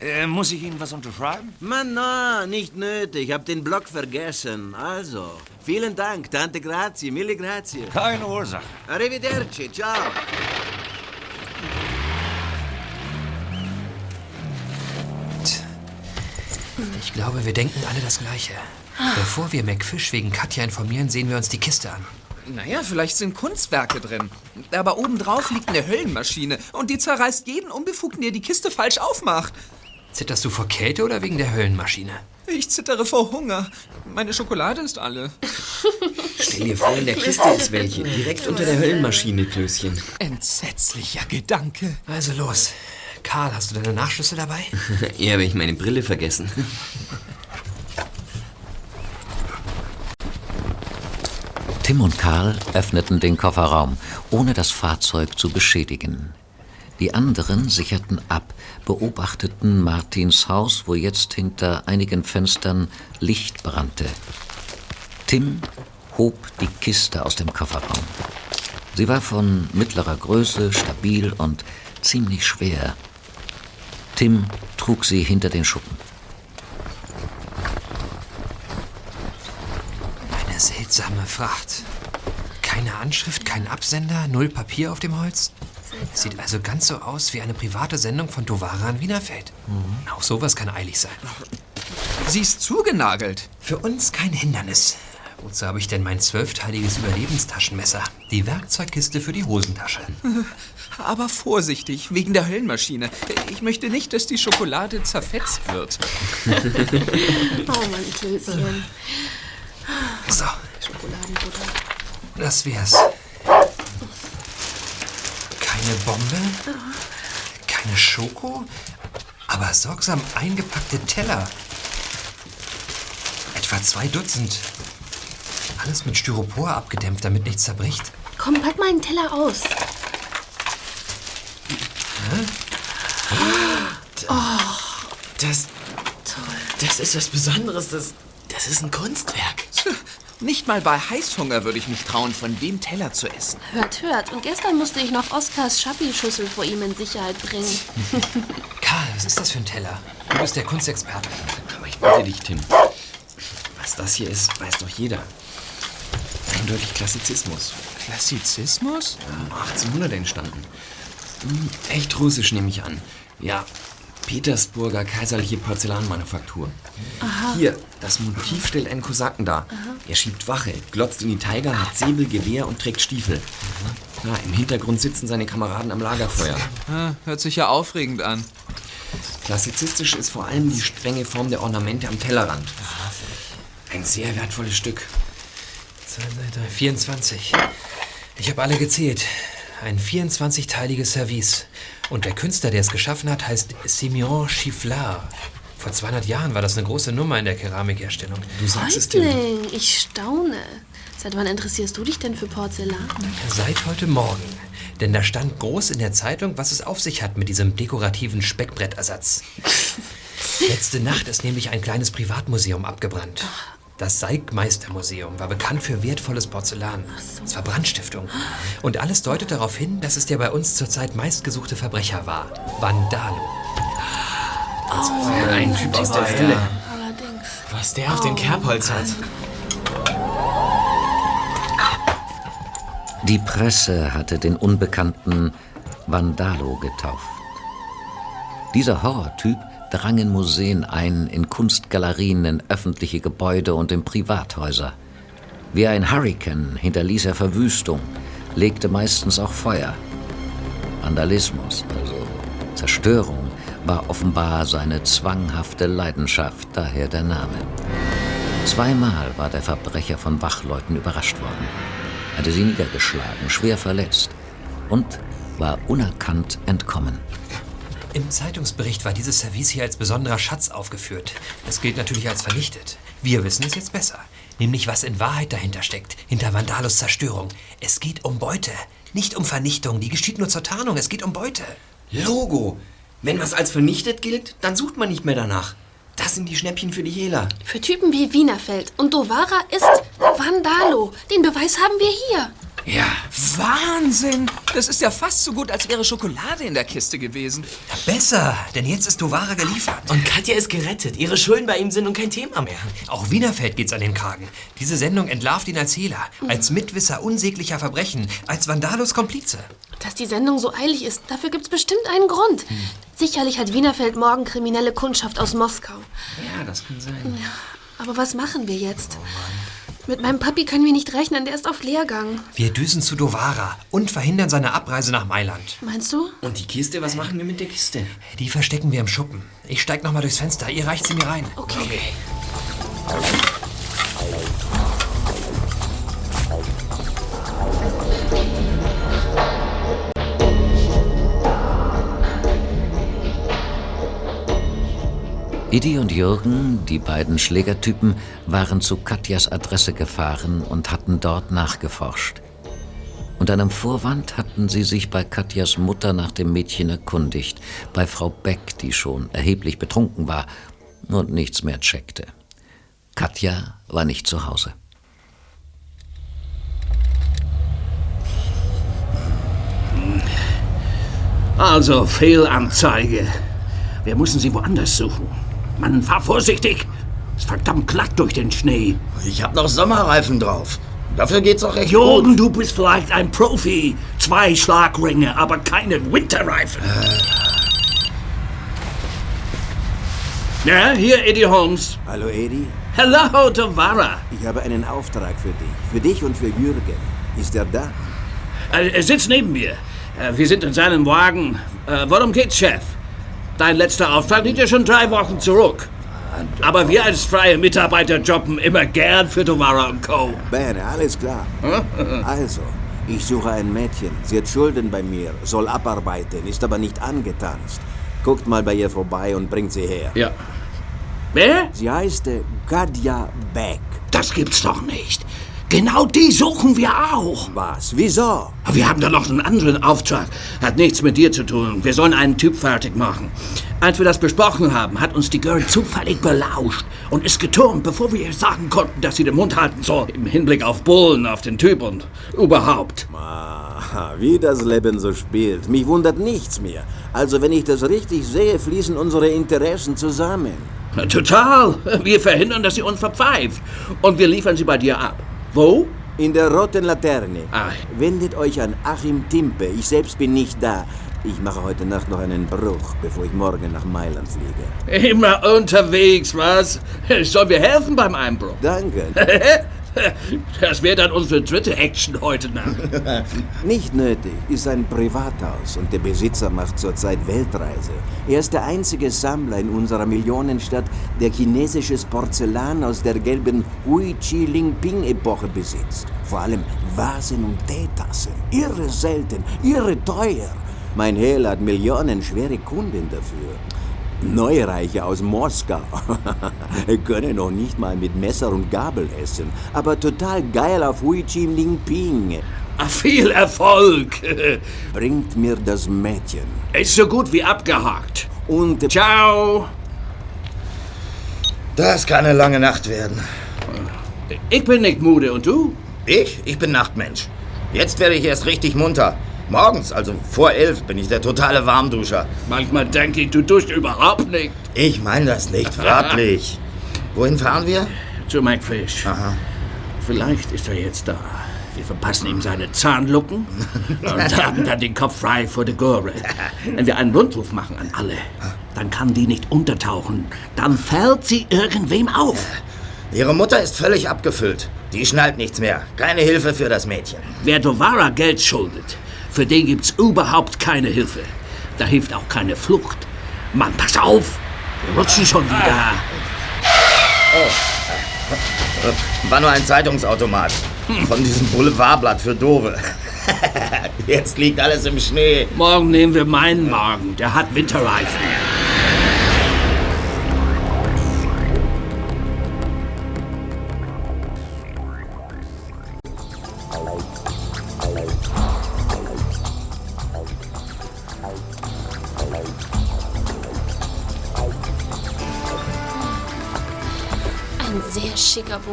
Äh, muss ich Ihnen was unterschreiben? Mann, na, nicht nötig. Hab den Block vergessen. Also, vielen Dank, Tante Grazie, mille grazie. Keine Ursache. Arrivederci, ciao. Ich glaube, wir denken alle das Gleiche. Bevor wir McFish wegen Katja informieren, sehen wir uns die Kiste an. Naja, vielleicht sind Kunstwerke drin. Aber obendrauf liegt eine Höllenmaschine und die zerreißt jeden Unbefugten, der die Kiste falsch aufmacht. Zitterst du vor Kälte oder wegen der Höllenmaschine? Ich zittere vor Hunger. Meine Schokolade ist alle. Stell dir vor, in der Kiste ist welche. Direkt unter der Höllenmaschine, Klößchen. Entsetzlicher Gedanke. Also los. Karl, hast du deine Nachschlüsse dabei? Eher habe ich meine Brille vergessen. Tim und Karl öffneten den Kofferraum, ohne das Fahrzeug zu beschädigen. Die anderen sicherten ab, beobachteten Martins Haus, wo jetzt hinter einigen Fenstern Licht brannte. Tim hob die Kiste aus dem Kofferraum. Sie war von mittlerer Größe, stabil und ziemlich schwer. Tim trug sie hinter den Schuppen. Eine seltsame Fracht. Keine Anschrift, kein Absender, null Papier auf dem Holz. Sieht also ganz so aus wie eine private Sendung von Dovara in Wienerfeld. Auch sowas kann eilig sein. Sie ist zugenagelt. Für uns kein Hindernis. Wozu habe ich denn mein zwölfteiliges Überlebenstaschenmesser? Die Werkzeugkiste für die Hosentasche. Aber vorsichtig, wegen der Höllenmaschine. Ich möchte nicht, dass die Schokolade zerfetzt wird. Oh, mein Klößchen. So, Schokoladenbutter. das wär's. Keine Bombe, keine Schoko, Aber sorgsam eingepackte Teller. Etwa zwei Dutzend. Alles mit Styropor abgedämpft, damit nichts zerbricht. Komm, pack mal einen Teller aus. Das. Das ist was Besonderes. Das, das ist ein Kunstwerk. Nicht mal bei Heißhunger würde ich mich trauen, von dem Teller zu essen. Hört, hört. Und gestern musste ich noch Oskars Schappi-Schüssel vor ihm in Sicherheit bringen. Karl, was ist das für ein Teller? Du bist der Kunstexperte. Aber ich bitte dich, Tim. Was das hier ist, weiß doch jeder. Eindeutig Klassizismus. Klassizismus? Um 1800 entstanden. Hm, Echt russisch nehme ich an. Ja, Petersburger kaiserliche Porzellanmanufaktur. Hier, das Motiv stellt einen Kosaken dar. Er schiebt Wache, glotzt in die Tiger, hat Säbel, Gewehr und trägt Stiefel. Ja, Im Hintergrund sitzen seine Kameraden am Lagerfeuer. Hört sich ja aufregend an. Klassizistisch ist vor allem die strenge Form der Ornamente am Tellerrand. Ein sehr wertvolles Stück. 2, 3, 3, 24. Ich habe alle gezählt. Ein 24-teiliges Service. Und der Künstler, der es geschaffen hat, heißt Simeon Chifflard. Vor 200 Jahren war das eine große Nummer in der Keramikherstellung. Du sagst es, Tim. Häuptling, ich staune. Seit wann interessierst du dich denn für Porzellan? Seit heute Morgen. Denn da stand groß in der Zeitung, was es auf sich hat mit diesem dekorativen Speckbrettersatz. Letzte Nacht ist nämlich ein kleines Privatmuseum abgebrannt. Das Seigmeister-Museum war bekannt für wertvolles Porzellan. Es war Brandstiftung. Und alles deutet darauf hin, dass es der bei uns zurzeit meistgesuchte Verbrecher war. Vandalo. Ein Typ aus der Hölle. Allerdings. Was der auf dem Kerbholz hat. Die Presse hatte den Unbekannten Vandalo getauft. Dieser Horrortyp drang in Museen ein, in Kunstgalerien, in öffentliche Gebäude und in Privathäuser. Wie ein Hurrikan hinterließ er Verwüstung, legte meistens auch Feuer. Vandalismus, also Zerstörung, war offenbar seine zwanghafte Leidenschaft, daher der Name. Zweimal war der Verbrecher von Wachleuten überrascht worden, hatte sie niedergeschlagen, schwer verletzt und war unerkannt entkommen. Im Zeitungsbericht war dieses Service hier als besonderer Schatz aufgeführt. Es gilt natürlich als vernichtet. Wir wissen es jetzt besser. Nämlich, was in Wahrheit dahinter steckt. Hinter Vandalos Zerstörung. Es geht um Beute. Nicht um Vernichtung. Die geschieht nur zur Tarnung. Es geht um Beute. Logo. Wenn was als vernichtet gilt, dann sucht man nicht mehr danach. Das sind die Schnäppchen für die Hehler. Für Typen wie Wienerfeld und Dovara ist Vandalo. Den Beweis haben wir hier. Ja, Wahnsinn! Das ist ja fast so gut, als wäre Schokolade in der Kiste gewesen. Besser, denn jetzt ist Dovara geliefert. Und Katja ist gerettet. Ihre Schulden bei ihm sind nun kein Thema mehr. Auch Wienerfeld geht's an den Kragen. Diese Sendung entlarvt ihn als Hehler, als Mitwisser unsäglicher Verbrechen, als Vandalos Komplize. Dass die Sendung so eilig ist, dafür gibt's bestimmt einen Grund. Sicherlich hat Wienerfeld morgen kriminelle Kundschaft aus Moskau. Ja, das kann sein. Aber was machen wir jetzt? Mit meinem Papi können wir nicht rechnen, der ist auf Lehrgang. Wir düsen zu Dovara und verhindern seine Abreise nach Mailand. Meinst du? Und die Kiste, was machen wir mit der Kiste? Die verstecken wir im Schuppen. Ich steig noch mal durchs Fenster. Ihr reicht sie mir rein. Okay. Idi und Jürgen, die beiden Schlägertypen, waren zu Katjas Adresse gefahren und hatten dort nachgeforscht. Unter einem Vorwand hatten sie sich bei Katjas Mutter nach dem Mädchen erkundigt, bei Frau Beck, die schon erheblich betrunken war und nichts mehr checkte. Katja war nicht zu Hause. Also, Fehlanzeige. Wir müssen sie woanders suchen. Mann, fahr vorsichtig. Es ist verdammt glatt durch den Schnee. Ich hab noch Sommerreifen drauf. Dafür geht's auch recht Jürgen, gut. du bist vielleicht ein Profi. Zwei Schlagringe, aber keine Winterreifen. Ja, hier Eddie Holmes. Hallo Edi, Hello, Tavara. ich habe einen Auftrag für dich. Für dich und für Jürgen. Ist er da? Äh, Er sitzt neben mir. Äh, Wir sind in seinem Wagen. Äh, Worum geht's, Chef? Dein letzter Auftrag liegt ja schon drei Wochen zurück. Aber wir als freie Mitarbeiter jobben immer gern für Tavara und Co. Bene, alles klar. Also, ich suche ein Mädchen. Sie hat Schulden bei mir, soll abarbeiten, ist aber nicht angetanzt. Guckt mal bei ihr vorbei und bringt sie her. Ja. Wer? Sie heißt äh, Gadja Beck. Das gibt's doch nicht. Genau die suchen wir auch. Was? Wieso? Wir haben da noch einen anderen Auftrag. Hat nichts mit dir zu tun. Wir sollen einen Typ fertig machen. Als wir das besprochen haben, hat uns die Girl zufällig belauscht und ist geturnt, bevor wir ihr sagen konnten, dass sie den Mund halten soll. Im Hinblick auf Bullen, auf den Typ und überhaupt. Ah, wie das Leben so spielt. Mich wundert nichts mehr. Also, wenn ich das richtig sehe, fließen unsere Interessen zusammen. Total. Wir verhindern, dass sie uns verpfeift. Und wir liefern sie bei dir ab. Wo? In der roten Laterne. Ah. Wendet euch an Achim Timpe. Ich selbst bin nicht da. Ich mache heute Nacht noch einen Bruch, bevor ich morgen nach Mailand fliege. Immer unterwegs, was? Sollen wir helfen beim Einbruch? Danke. Das wäre dann unsere dritte Action heute Nacht. Nicht nötig, ist ein Privathaus und der Besitzer macht zurzeit Weltreise. Er ist der einzige Sammler in unserer Millionenstadt, der chinesisches Porzellan aus der gelben Hui Chi Ling Ping Epoche besitzt. Vor allem Vasen und Teetassen. Irre selten, irre teuer. Mein Herr hat millionenschwere Kunden dafür. Neureiche aus Moskau. Können noch nicht mal mit Messer und Gabel essen, aber total geil auf Hui Chi Ling Ping. Ah, Viel Erfolg. Bringt mir das Mädchen. Ist so gut wie abgehakt. Und Ciao. Das kann eine lange Nacht werden. Ich bin nicht müde und du? Ich? Ich bin Nachtmensch. Jetzt werde ich erst richtig munter. Morgens, also vor elf, bin ich der totale Warmduscher. Manchmal denke ich, du tust überhaupt nicht. Ich meine das nicht wörtlich. Wohin fahren wir? Zu McFish. Aha. Vielleicht ist er jetzt da. Wir verpassen ihm seine Zahnlucken und haben dann den Kopf frei vor der Göre. Wenn wir einen Rundruf machen an alle, dann kann die nicht untertauchen. Dann fällt sie irgendwem auf. Ihre Mutter ist völlig abgefüllt. Die schnallt nichts mehr. Keine Hilfe für das Mädchen. Wer Dovara Geld schuldet, für den gibt's überhaupt keine Hilfe. Da hilft auch keine Flucht. Mann, pass auf! Wir rutschen schon wieder. War nur ein Zeitungsautomat. Von diesem Boulevardblatt für Dove. Jetzt liegt alles im Schnee. Morgen nehmen wir meinen Wagen. Der hat Winterreifen.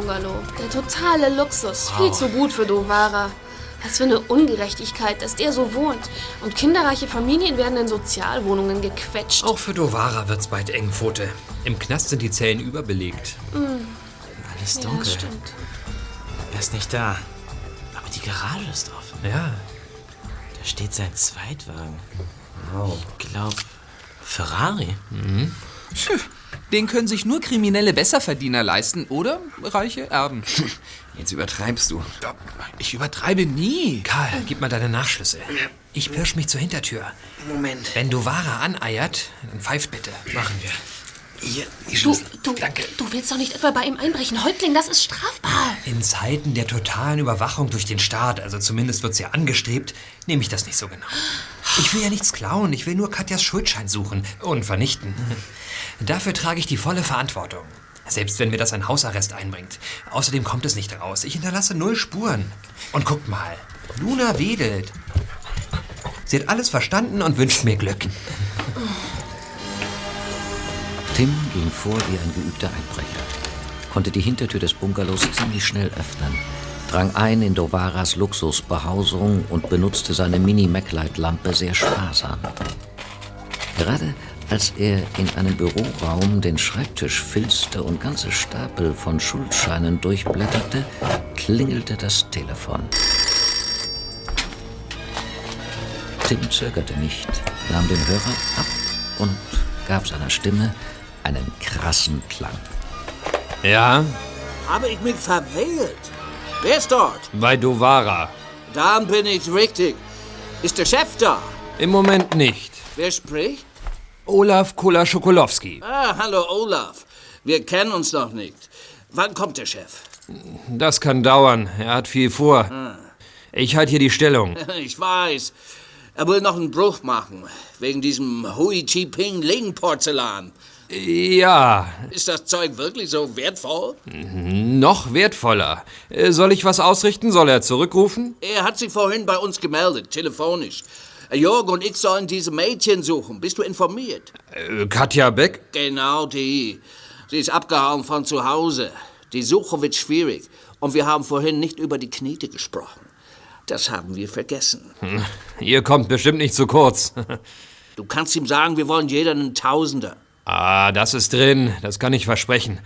Bungalow. Der totale Luxus. Viel zu gut für Dovara. Was für eine Ungerechtigkeit, dass der so wohnt. Und kinderreiche Familien werden in Sozialwohnungen gequetscht. Auch für Dovara wird's bald eng, Pfote. Im Knast sind die Zellen überbelegt. Alles Ja, dunkel. stimmt. er ist nicht da. Aber die Garage ist offen. Ja, Da steht sein Zweitwagen. Wow. Ich glaube, Ferrari. Den können sich nur kriminelle Besserverdiener leisten oder reiche Erben. Jetzt übertreibst du. Ich übertreibe nie. Karl, gib mal deine Nachschlüsse. Ich pirsch mich zur Hintertür. Moment. Wenn Dovara aneiert, dann pfeift bitte. Machen wir. Hier, die Du, Schlüssel. du, du willst doch nicht etwa bei ihm einbrechen. Häuptling, das ist strafbar. In Zeiten der totalen Überwachung durch den Staat, also zumindest wird's ja angestrebt, nehme ich das nicht so genau. Ich will ja nichts klauen, ich will nur Katjas Schuldschein suchen und vernichten. Dafür trage ich die volle Verantwortung. Selbst wenn mir das ein Hausarrest einbringt. Außerdem kommt es nicht raus. Ich hinterlasse null Spuren. Und guckt mal, Luna wedelt. Sie hat alles verstanden und wünscht mir Glück. Tim ging vor wie ein geübter Einbrecher, konnte die Hintertür des Bungalows ziemlich schnell öffnen, drang ein in Dovaras Luxusbehausung und benutzte seine Mini-Maglite-Lampe sehr sparsam. Gerade als er in einem Büroraum den Schreibtisch filzte und ganze Stapel von Schuldscheinen durchblätterte, klingelte das Telefon. Tim zögerte nicht, nahm den Hörer ab und gab seiner Stimme einen krassen Klang. Ja, Habe ich mich verwählt? Wer ist dort? bei Dovara. Dann bin ich richtig. Ist der Chef da? Im Moment nicht. Wer spricht? Olaf Kola-Schokolowski. Ah, hallo Olaf. Wir kennen uns noch nicht. Wann kommt der Chef? Das kann dauern. Er hat viel vor. Ich halte hier die Stellung. Ich weiß. Er will noch einen Bruch machen, wegen diesem Hui Chi Ping Ling Porzellan. Ja, Ist das Zeug wirklich so wertvoll? noch wertvoller. Äh, Soll ich was ausrichten? Soll er zurückrufen? Er hat sich vorhin bei uns gemeldet, telefonisch. Jörg und ich sollen diese Mädchen suchen. Bist du informiert? Äh, Katja Beck? Genau die. Sie ist abgehauen von zu Hause. Die Suche wird schwierig. Und wir haben vorhin nicht über die Knete gesprochen. Das haben wir vergessen. Hm, Ihr kommt bestimmt nicht zu kurz. Du kannst ihm sagen, wir wollen jeder einen Tausender. Ah, das ist drin. Das kann ich versprechen.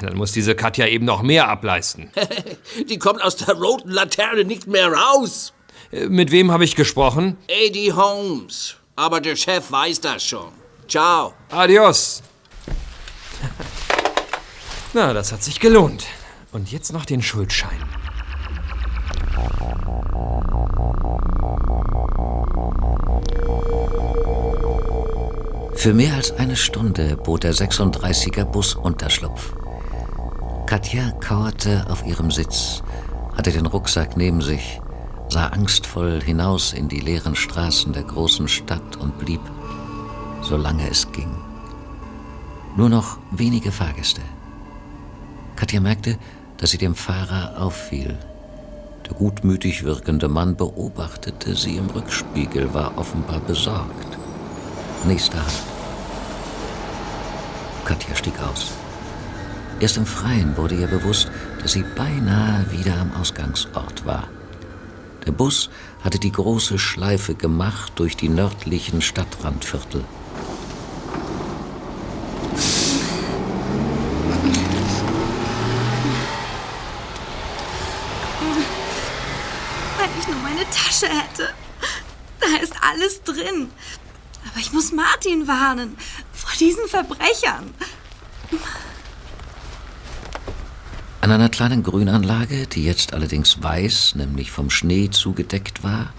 Dann muss diese Katja eben noch mehr ableisten. die kommt aus der roten Laterne nicht mehr raus. Mit wem habe ich gesprochen? Eddie Holmes. Aber der Chef weiß das schon. Ciao. Adios. Na, das hat sich gelohnt. Und jetzt noch den Schuldschein. Für mehr als eine Stunde bot der 36er Bus Unterschlupf. Katja kauerte auf ihrem Sitz, hatte den Rucksack neben sich, sah angstvoll hinaus in die leeren Straßen der großen Stadt und blieb, solange es ging. Nur noch wenige Fahrgäste. Katja merkte, dass sie dem Fahrer auffiel. Der gutmütig wirkende Mann beobachtete sie im Rückspiegel, war offenbar besorgt. Nächster Halt. Katja stieg aus. Erst im Freien wurde ihr bewusst, dass sie beinahe wieder am Ausgangsort war. Der Bus hatte die große Schleife gemacht durch die nördlichen Stadtrandviertel. Wenn ich nur meine Tasche hätte. Da ist alles drin. Aber ich muss Martin warnen. Vor diesen Verbrechern. An einer kleinen Grünanlage, die jetzt allerdings weiß, nämlich vom Schnee zugedeckt war,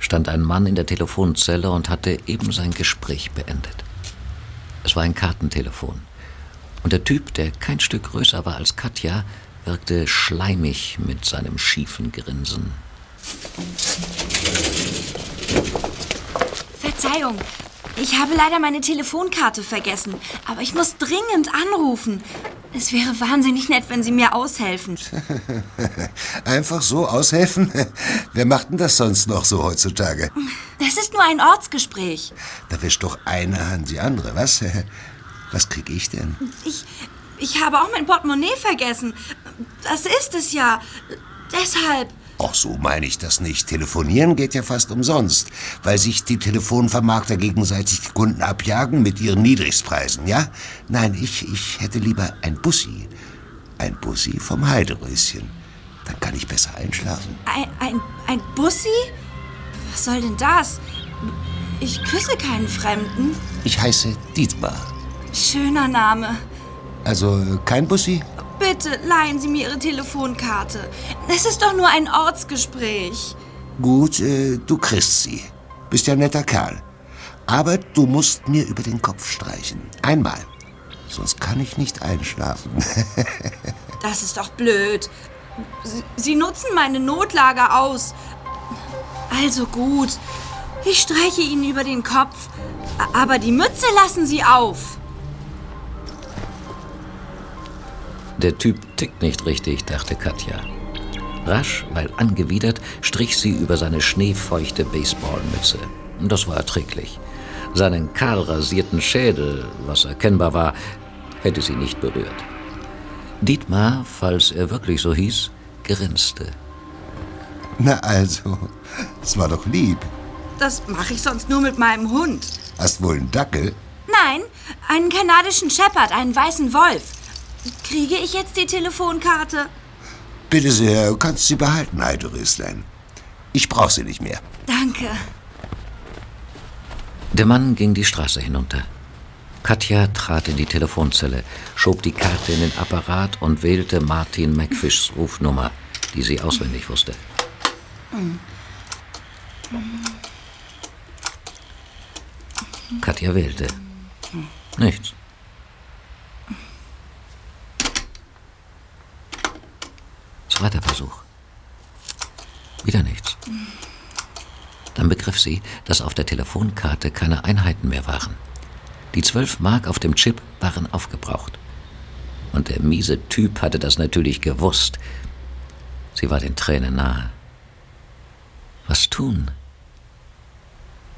stand ein Mann in der Telefonzelle und hatte eben sein Gespräch beendet. Es war ein Kartentelefon. Und der Typ, der kein Stück größer war als Katja, wirkte schleimig mit seinem schiefen Grinsen. Verzeihung. Ich habe leider meine Telefonkarte vergessen. Aber ich muss dringend anrufen. Es wäre wahnsinnig nett, wenn Sie mir aushelfen. Einfach so aushelfen? Wer macht denn das sonst noch so heutzutage? Das ist nur ein Ortsgespräch. Da wischt doch eine Hand die andere, was? Was krieg ich denn? Ich, ich habe auch mein Portemonnaie vergessen. Das ist es ja. Deshalb. Ach, so meine ich das nicht. Telefonieren geht ja fast umsonst, weil sich die Telefonvermarkter gegenseitig die Kunden abjagen mit ihren Niedrigstpreisen, ja? Nein, ich, ich hätte lieber ein Bussi. Ein Bussi vom Heideröschen. Dann kann ich besser einschlafen. Ein, ein, ein Bussi? Was soll denn das? Ich küsse keinen Fremden. Ich heiße Dietmar. Schöner Name. Also kein Bussi? Bitte leihen Sie mir Ihre Telefonkarte. Es ist doch nur ein Ortsgespräch. Gut, äh, du kriegst sie. Bist ja ein netter Kerl. Aber du musst mir über den Kopf streichen. Einmal. Sonst kann ich nicht einschlafen. Das ist doch blöd. Sie, Sie nutzen meine Notlage aus. Also gut. Ich streiche Ihnen über den Kopf. Aber die Mütze lassen Sie auf. Der Typ tickt nicht richtig, dachte Katja. Rasch, weil angewidert, strich sie über seine schneefeuchte Baseballmütze. Das war erträglich. Seinen kahl rasierten Schädel, was erkennbar war, hätte sie nicht berührt. Dietmar, falls er wirklich so hieß, grinste. Na also, das war doch lieb. Das mache ich sonst nur mit meinem Hund. Hast wohl einen Dackel? Nein, einen kanadischen Shepherd, einen weißen Wolf. Kriege ich jetzt die Telefonkarte? Bitte sehr, du kannst sie behalten, Heideröslein. Ich brauch sie nicht mehr. Danke. Der Mann ging die Straße hinunter. Katja trat in die Telefonzelle, schob die Karte in den Apparat und wählte Martin McFishs Rufnummer, die sie auswendig wusste. Katja wählte. Nichts. Zweiter Versuch. Wieder nichts. Dann begriff sie, dass auf der Telefonkarte keine Einheiten mehr waren. Die zwölf Mark auf dem Chip waren aufgebraucht. Und der miese Typ hatte das natürlich gewusst. Sie war den Tränen nahe. Was tun?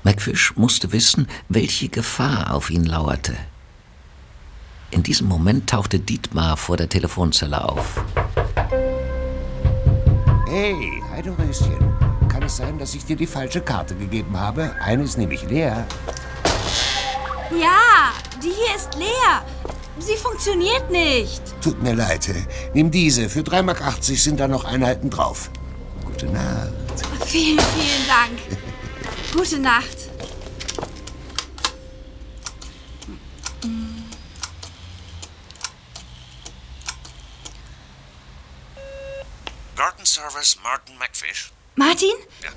McFish musste wissen, welche Gefahr auf ihn lauerte. In diesem Moment tauchte Dietmar vor der Telefonzelle auf. Hey, Heideröschen. Kann es sein, dass ich dir die falsche Karte gegeben habe? Eine ist nämlich leer. Ja, die hier ist leer. Sie funktioniert nicht. Tut mir leid. Nimm diese. Für 3,80 Mark sind da noch Einheiten drauf. Gute Nacht. Vielen, vielen Dank. Gute Nacht. Gartenservice Martin McFish. Martin? Ja.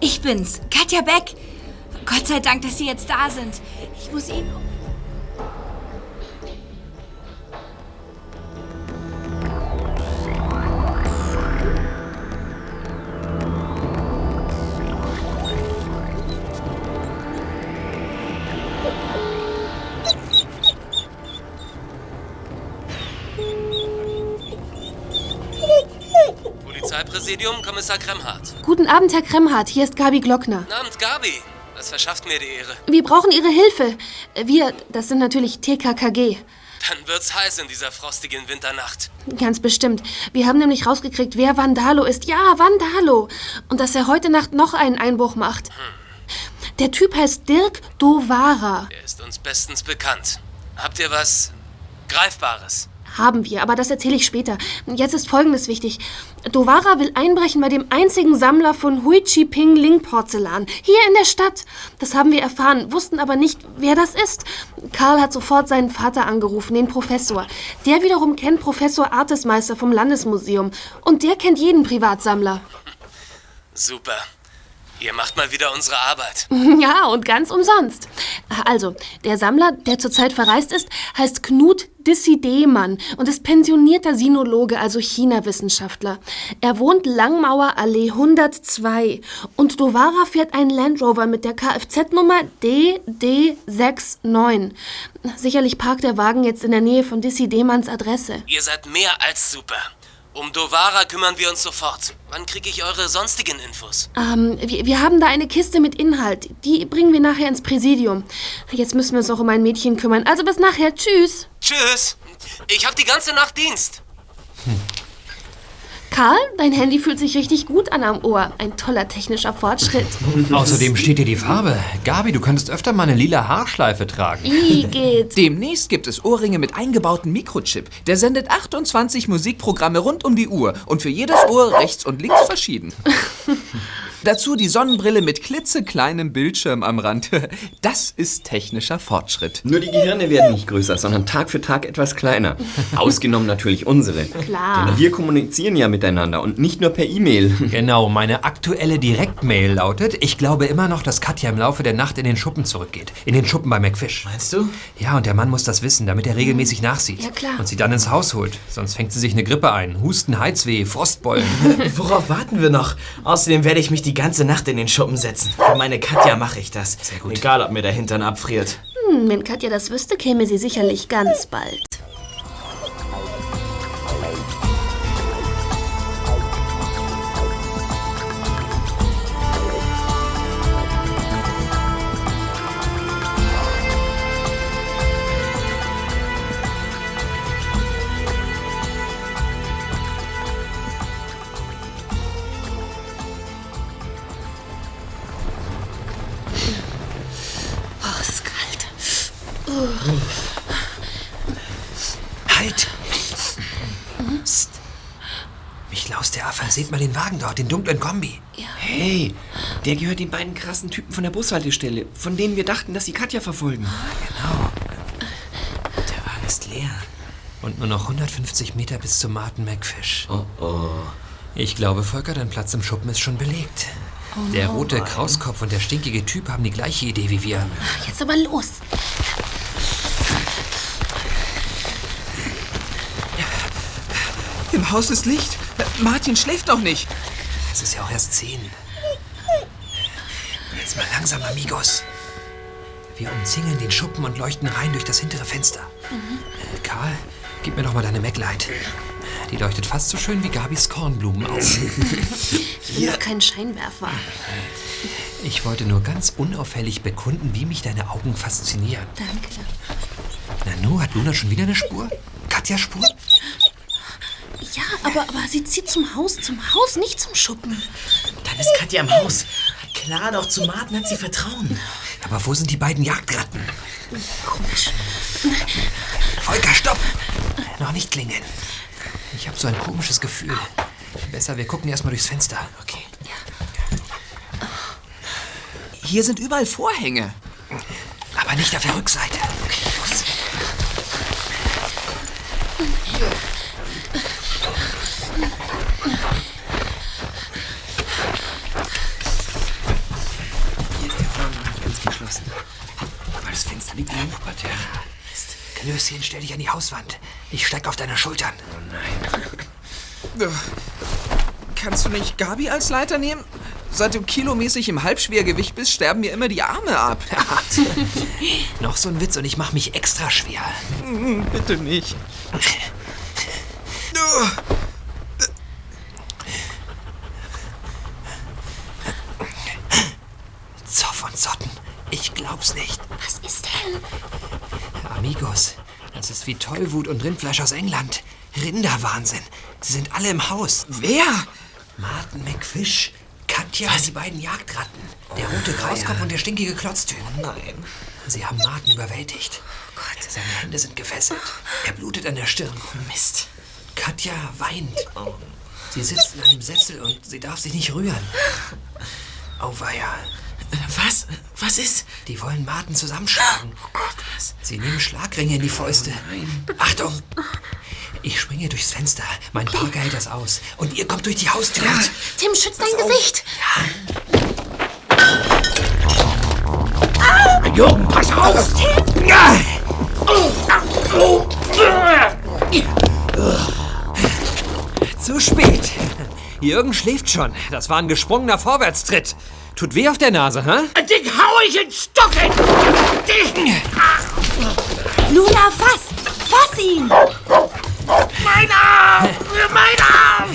Ich bin's, Katja Beck. Gott sei Dank, dass Sie jetzt da sind. Ich muss Ihnen. Polizeipräsidium, Kommissar Kremhardt. Guten Abend, Herr Kremhardt. Hier ist Gabi Glockner. Guten Abend, Gabi. Das verschafft mir die Ehre. Wir brauchen Ihre Hilfe. Wir, das sind natürlich TKKG. Dann wird's heiß in dieser frostigen Winternacht. Ganz bestimmt. Wir haben nämlich rausgekriegt, wer Vandalo ist. Ja, Vandalo. Und dass er heute Nacht noch einen Einbruch macht. Der Typ heißt Dirk Dovara. Er ist uns bestens bekannt. Habt ihr was Greifbares? Haben wir, aber das erzähle ich später. Jetzt ist Folgendes wichtig. Dovara will einbrechen bei dem einzigen Sammler von Hui Chi Ping Ling Porzellan. Hier in der Stadt. Das haben wir erfahren, wussten aber nicht, wer das ist. Karl hat sofort seinen Vater angerufen, den Professor. Der wiederum kennt Professor Artesmeister vom Landesmuseum. Und der kennt jeden Privatsammler. Super. Ihr macht mal wieder unsere Arbeit. Ja, und ganz umsonst. Also, der Sammler, der zurzeit verreist ist, heißt Knut Dissi Demann und ist pensionierter Sinologe, also China-Wissenschaftler. Er wohnt Langmauer Allee 102 und Dovara fährt einen Land Rover mit der Kfz-Nummer DD69. Sicherlich parkt der Wagen jetzt in der Nähe von Dissi Demanns Adresse. Ihr seid mehr als super. Um Dovara kümmern wir uns sofort. Wann kriege ich eure sonstigen Infos? Ähm, wir, wir haben da eine Kiste mit Inhalt. Die bringen wir nachher ins Präsidium. Jetzt müssen wir uns noch um ein Mädchen kümmern. Also bis nachher. Tschüss. Tschüss. Ich hab die ganze Nacht Dienst. Karl, dein Handy fühlt sich richtig gut an am Ohr. Ein toller technischer Fortschritt. Außerdem steht dir die Farbe. Gabi, du könntest öfter mal eine lila Haarschleife tragen. Igitt. Demnächst gibt es Ohrringe mit eingebautem Mikrochip. Der sendet 28 Musikprogramme rund um die Uhr und für jedes Ohr rechts und links verschieden. Dazu die Sonnenbrille mit klitzekleinem Bildschirm am Rand. Das ist technischer Fortschritt. Nur die Gehirne werden nicht größer, sondern Tag für Tag etwas kleiner. Ausgenommen natürlich unsere. Klar. Denn wir kommunizieren ja miteinander und nicht nur per E-Mail. Genau, meine aktuelle Direktmail lautet, ich glaube immer noch, dass Katja im Laufe der Nacht in den Schuppen zurückgeht. In den Schuppen bei McFish. Meinst du? Ja, und der Mann muss das wissen, damit er regelmäßig nachsieht. Ja, klar. Und sie dann ins Haus holt. Sonst fängt sie sich eine Grippe ein. Husten, Heizweh, Frostbeulen. Worauf warten wir noch? Außerdem werde ich mich die ganze Nacht in den Schuppen setzen. Für meine Katja mache ich das. Sehr gut. Egal, ob mir der Hintern abfriert. Hm, wenn Katja das wüsste, käme sie sicherlich ganz bald. Halt! Psst. Michlaus, der Affe, seht mal den Wagen dort, den dunklen Kombi. Hey, der gehört den beiden krassen Typen von der Bushaltestelle, von denen wir dachten, dass sie Katja verfolgen. Der Wagen ist leer. Und nur noch 150 Meter bis zum Martin McFish. Oh oh. Ich glaube, Volker, dein Platz im Schuppen ist schon belegt. der rote Krauskopf und der stinkige Typ haben die gleiche Idee wie wir. Jetzt aber los. Im Haus ist Licht. Martin schläft noch nicht. Es ist ja auch erst zehn. Langsam, amigos. Wir umzingeln den Schuppen und leuchten rein durch das hintere Fenster. Äh, Karl, gib mir doch mal deine Maglite. Die leuchtet fast so schön wie Gabis Kornblumenaugen. Ich bin doch kein Scheinwerfer. Ich wollte nur ganz unauffällig bekunden, wie mich deine Augen faszinieren. Danke. Nanu, hat Luna schon wieder eine Spur? Katja Spur? Ja, aber, aber sie zieht zum Haus, zum Haus, nicht zum Schuppen. Dann ist Katja im Haus. Klar, doch zu Martin hat sie Vertrauen. Aber wo sind die beiden Jagdratten? Komisch. Volker, stopp! Noch nicht klingeln. Ich habe so ein komisches Gefühl. Besser, wir gucken erst mal durchs Fenster. Okay. Hier sind überall Vorhänge. Aber nicht auf der Rückseite. Hier ist der Vorhang nicht ganz geschlossen. Aber das Fenster liegt im Hochparterre. Mist. Klößchen, stell dich an die Hauswand. Ich steig auf deine Schultern. Oh nein. Kannst du nicht Gabi als Leiter nehmen? Seit du kilomäßig im Halbschwergewicht bist, sterben mir immer die Arme ab. Noch so ein Witz und ich mach mich extra schwer. Mm, Bitte nicht. Zoff und Zotten. Ich glaub's nicht. Was ist denn? Amigos, das ist wie Tollwut und Rindfleisch aus England. Rinderwahnsinn. Sie sind alle im Haus. Wer? Martin McFish, Katja und die beiden Jagdratten. Der rote Krauskopf und der stinkige Klotztyp. Nein. Sie haben Martin überwältigt. Oh Gott. Seine Hände sind gefesselt. Er blutet an der Stirn. Mist. Katja weint. Sie sitzt in einem Sessel und sie darf sich nicht rühren. Auweia. Was? Was ist? Die wollen Martin zusammenschlagen. Oh Gott, was? Sie nehmen Schlagringe in die Fäuste. Achtung! Ich springe durchs Fenster. Mein Parker hält das aus. Und ihr kommt durch die Haustür. Tim, schütz dein Gesicht. Jürgen, pass auf! Zu spät. Jürgen schläft schon. Das war ein gesprungener Vorwärtstritt. Tut weh auf der Nase, hä? Dich hau ich in Stocken! Dich! Luna, fass! Fass ihn! Mein Arm! Mein Arm!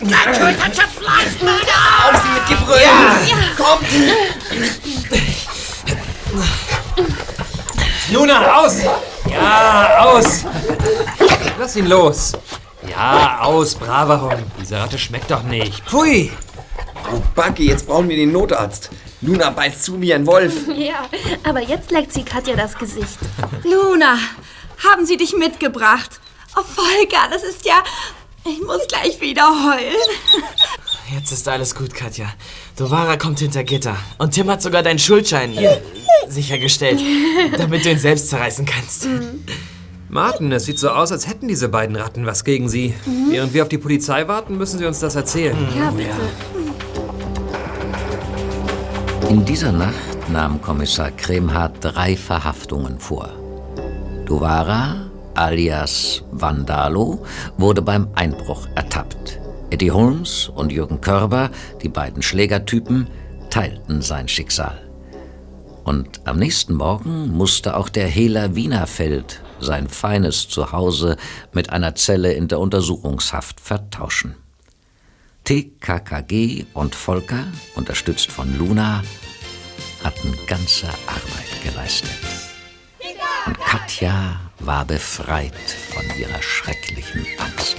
Natürlich hat zerfleischt mein Arm! Auf sie mit Gebrüll! Kommt! Luna, aus! Ja, aus! Lass ihn los. Ja, aus, braver Hund. Diese Ratte schmeckt doch nicht. Pfui! Oh, Bucky, jetzt brauchen wir den Notarzt. Luna beißt zu wie ein Wolf. Ja, aber jetzt leckt sie Katja das Gesicht. Luna, haben sie dich mitgebracht? Oh, Volker, das ist ja... Ich muss gleich wieder heulen. Jetzt ist alles gut, Katja. Dovara kommt hinter Gitter. Und Tim hat sogar deinen Schuldschein äh, sichergestellt, damit du ihn selbst zerreißen kannst. Martin, es sieht so aus, als hätten diese beiden Ratten was gegen sie. Während wir auf die Polizei warten, müssen sie uns das erzählen. Ja, bitte. In dieser Nacht nahm Kommissar Kremhardt drei Verhaftungen vor. Duvara, alias Vandalo, wurde beim Einbruch ertappt. Eddie Holmes und Jürgen Körber, die beiden Schlägertypen, teilten sein Schicksal. Und am nächsten Morgen musste auch der Hehler Wienerfeld sein feines Zuhause mit einer Zelle in der Untersuchungshaft vertauschen. TKKG und Volker, unterstützt von Luna, hatten ganze Arbeit geleistet. Und Katja war befreit von ihrer schrecklichen Angst.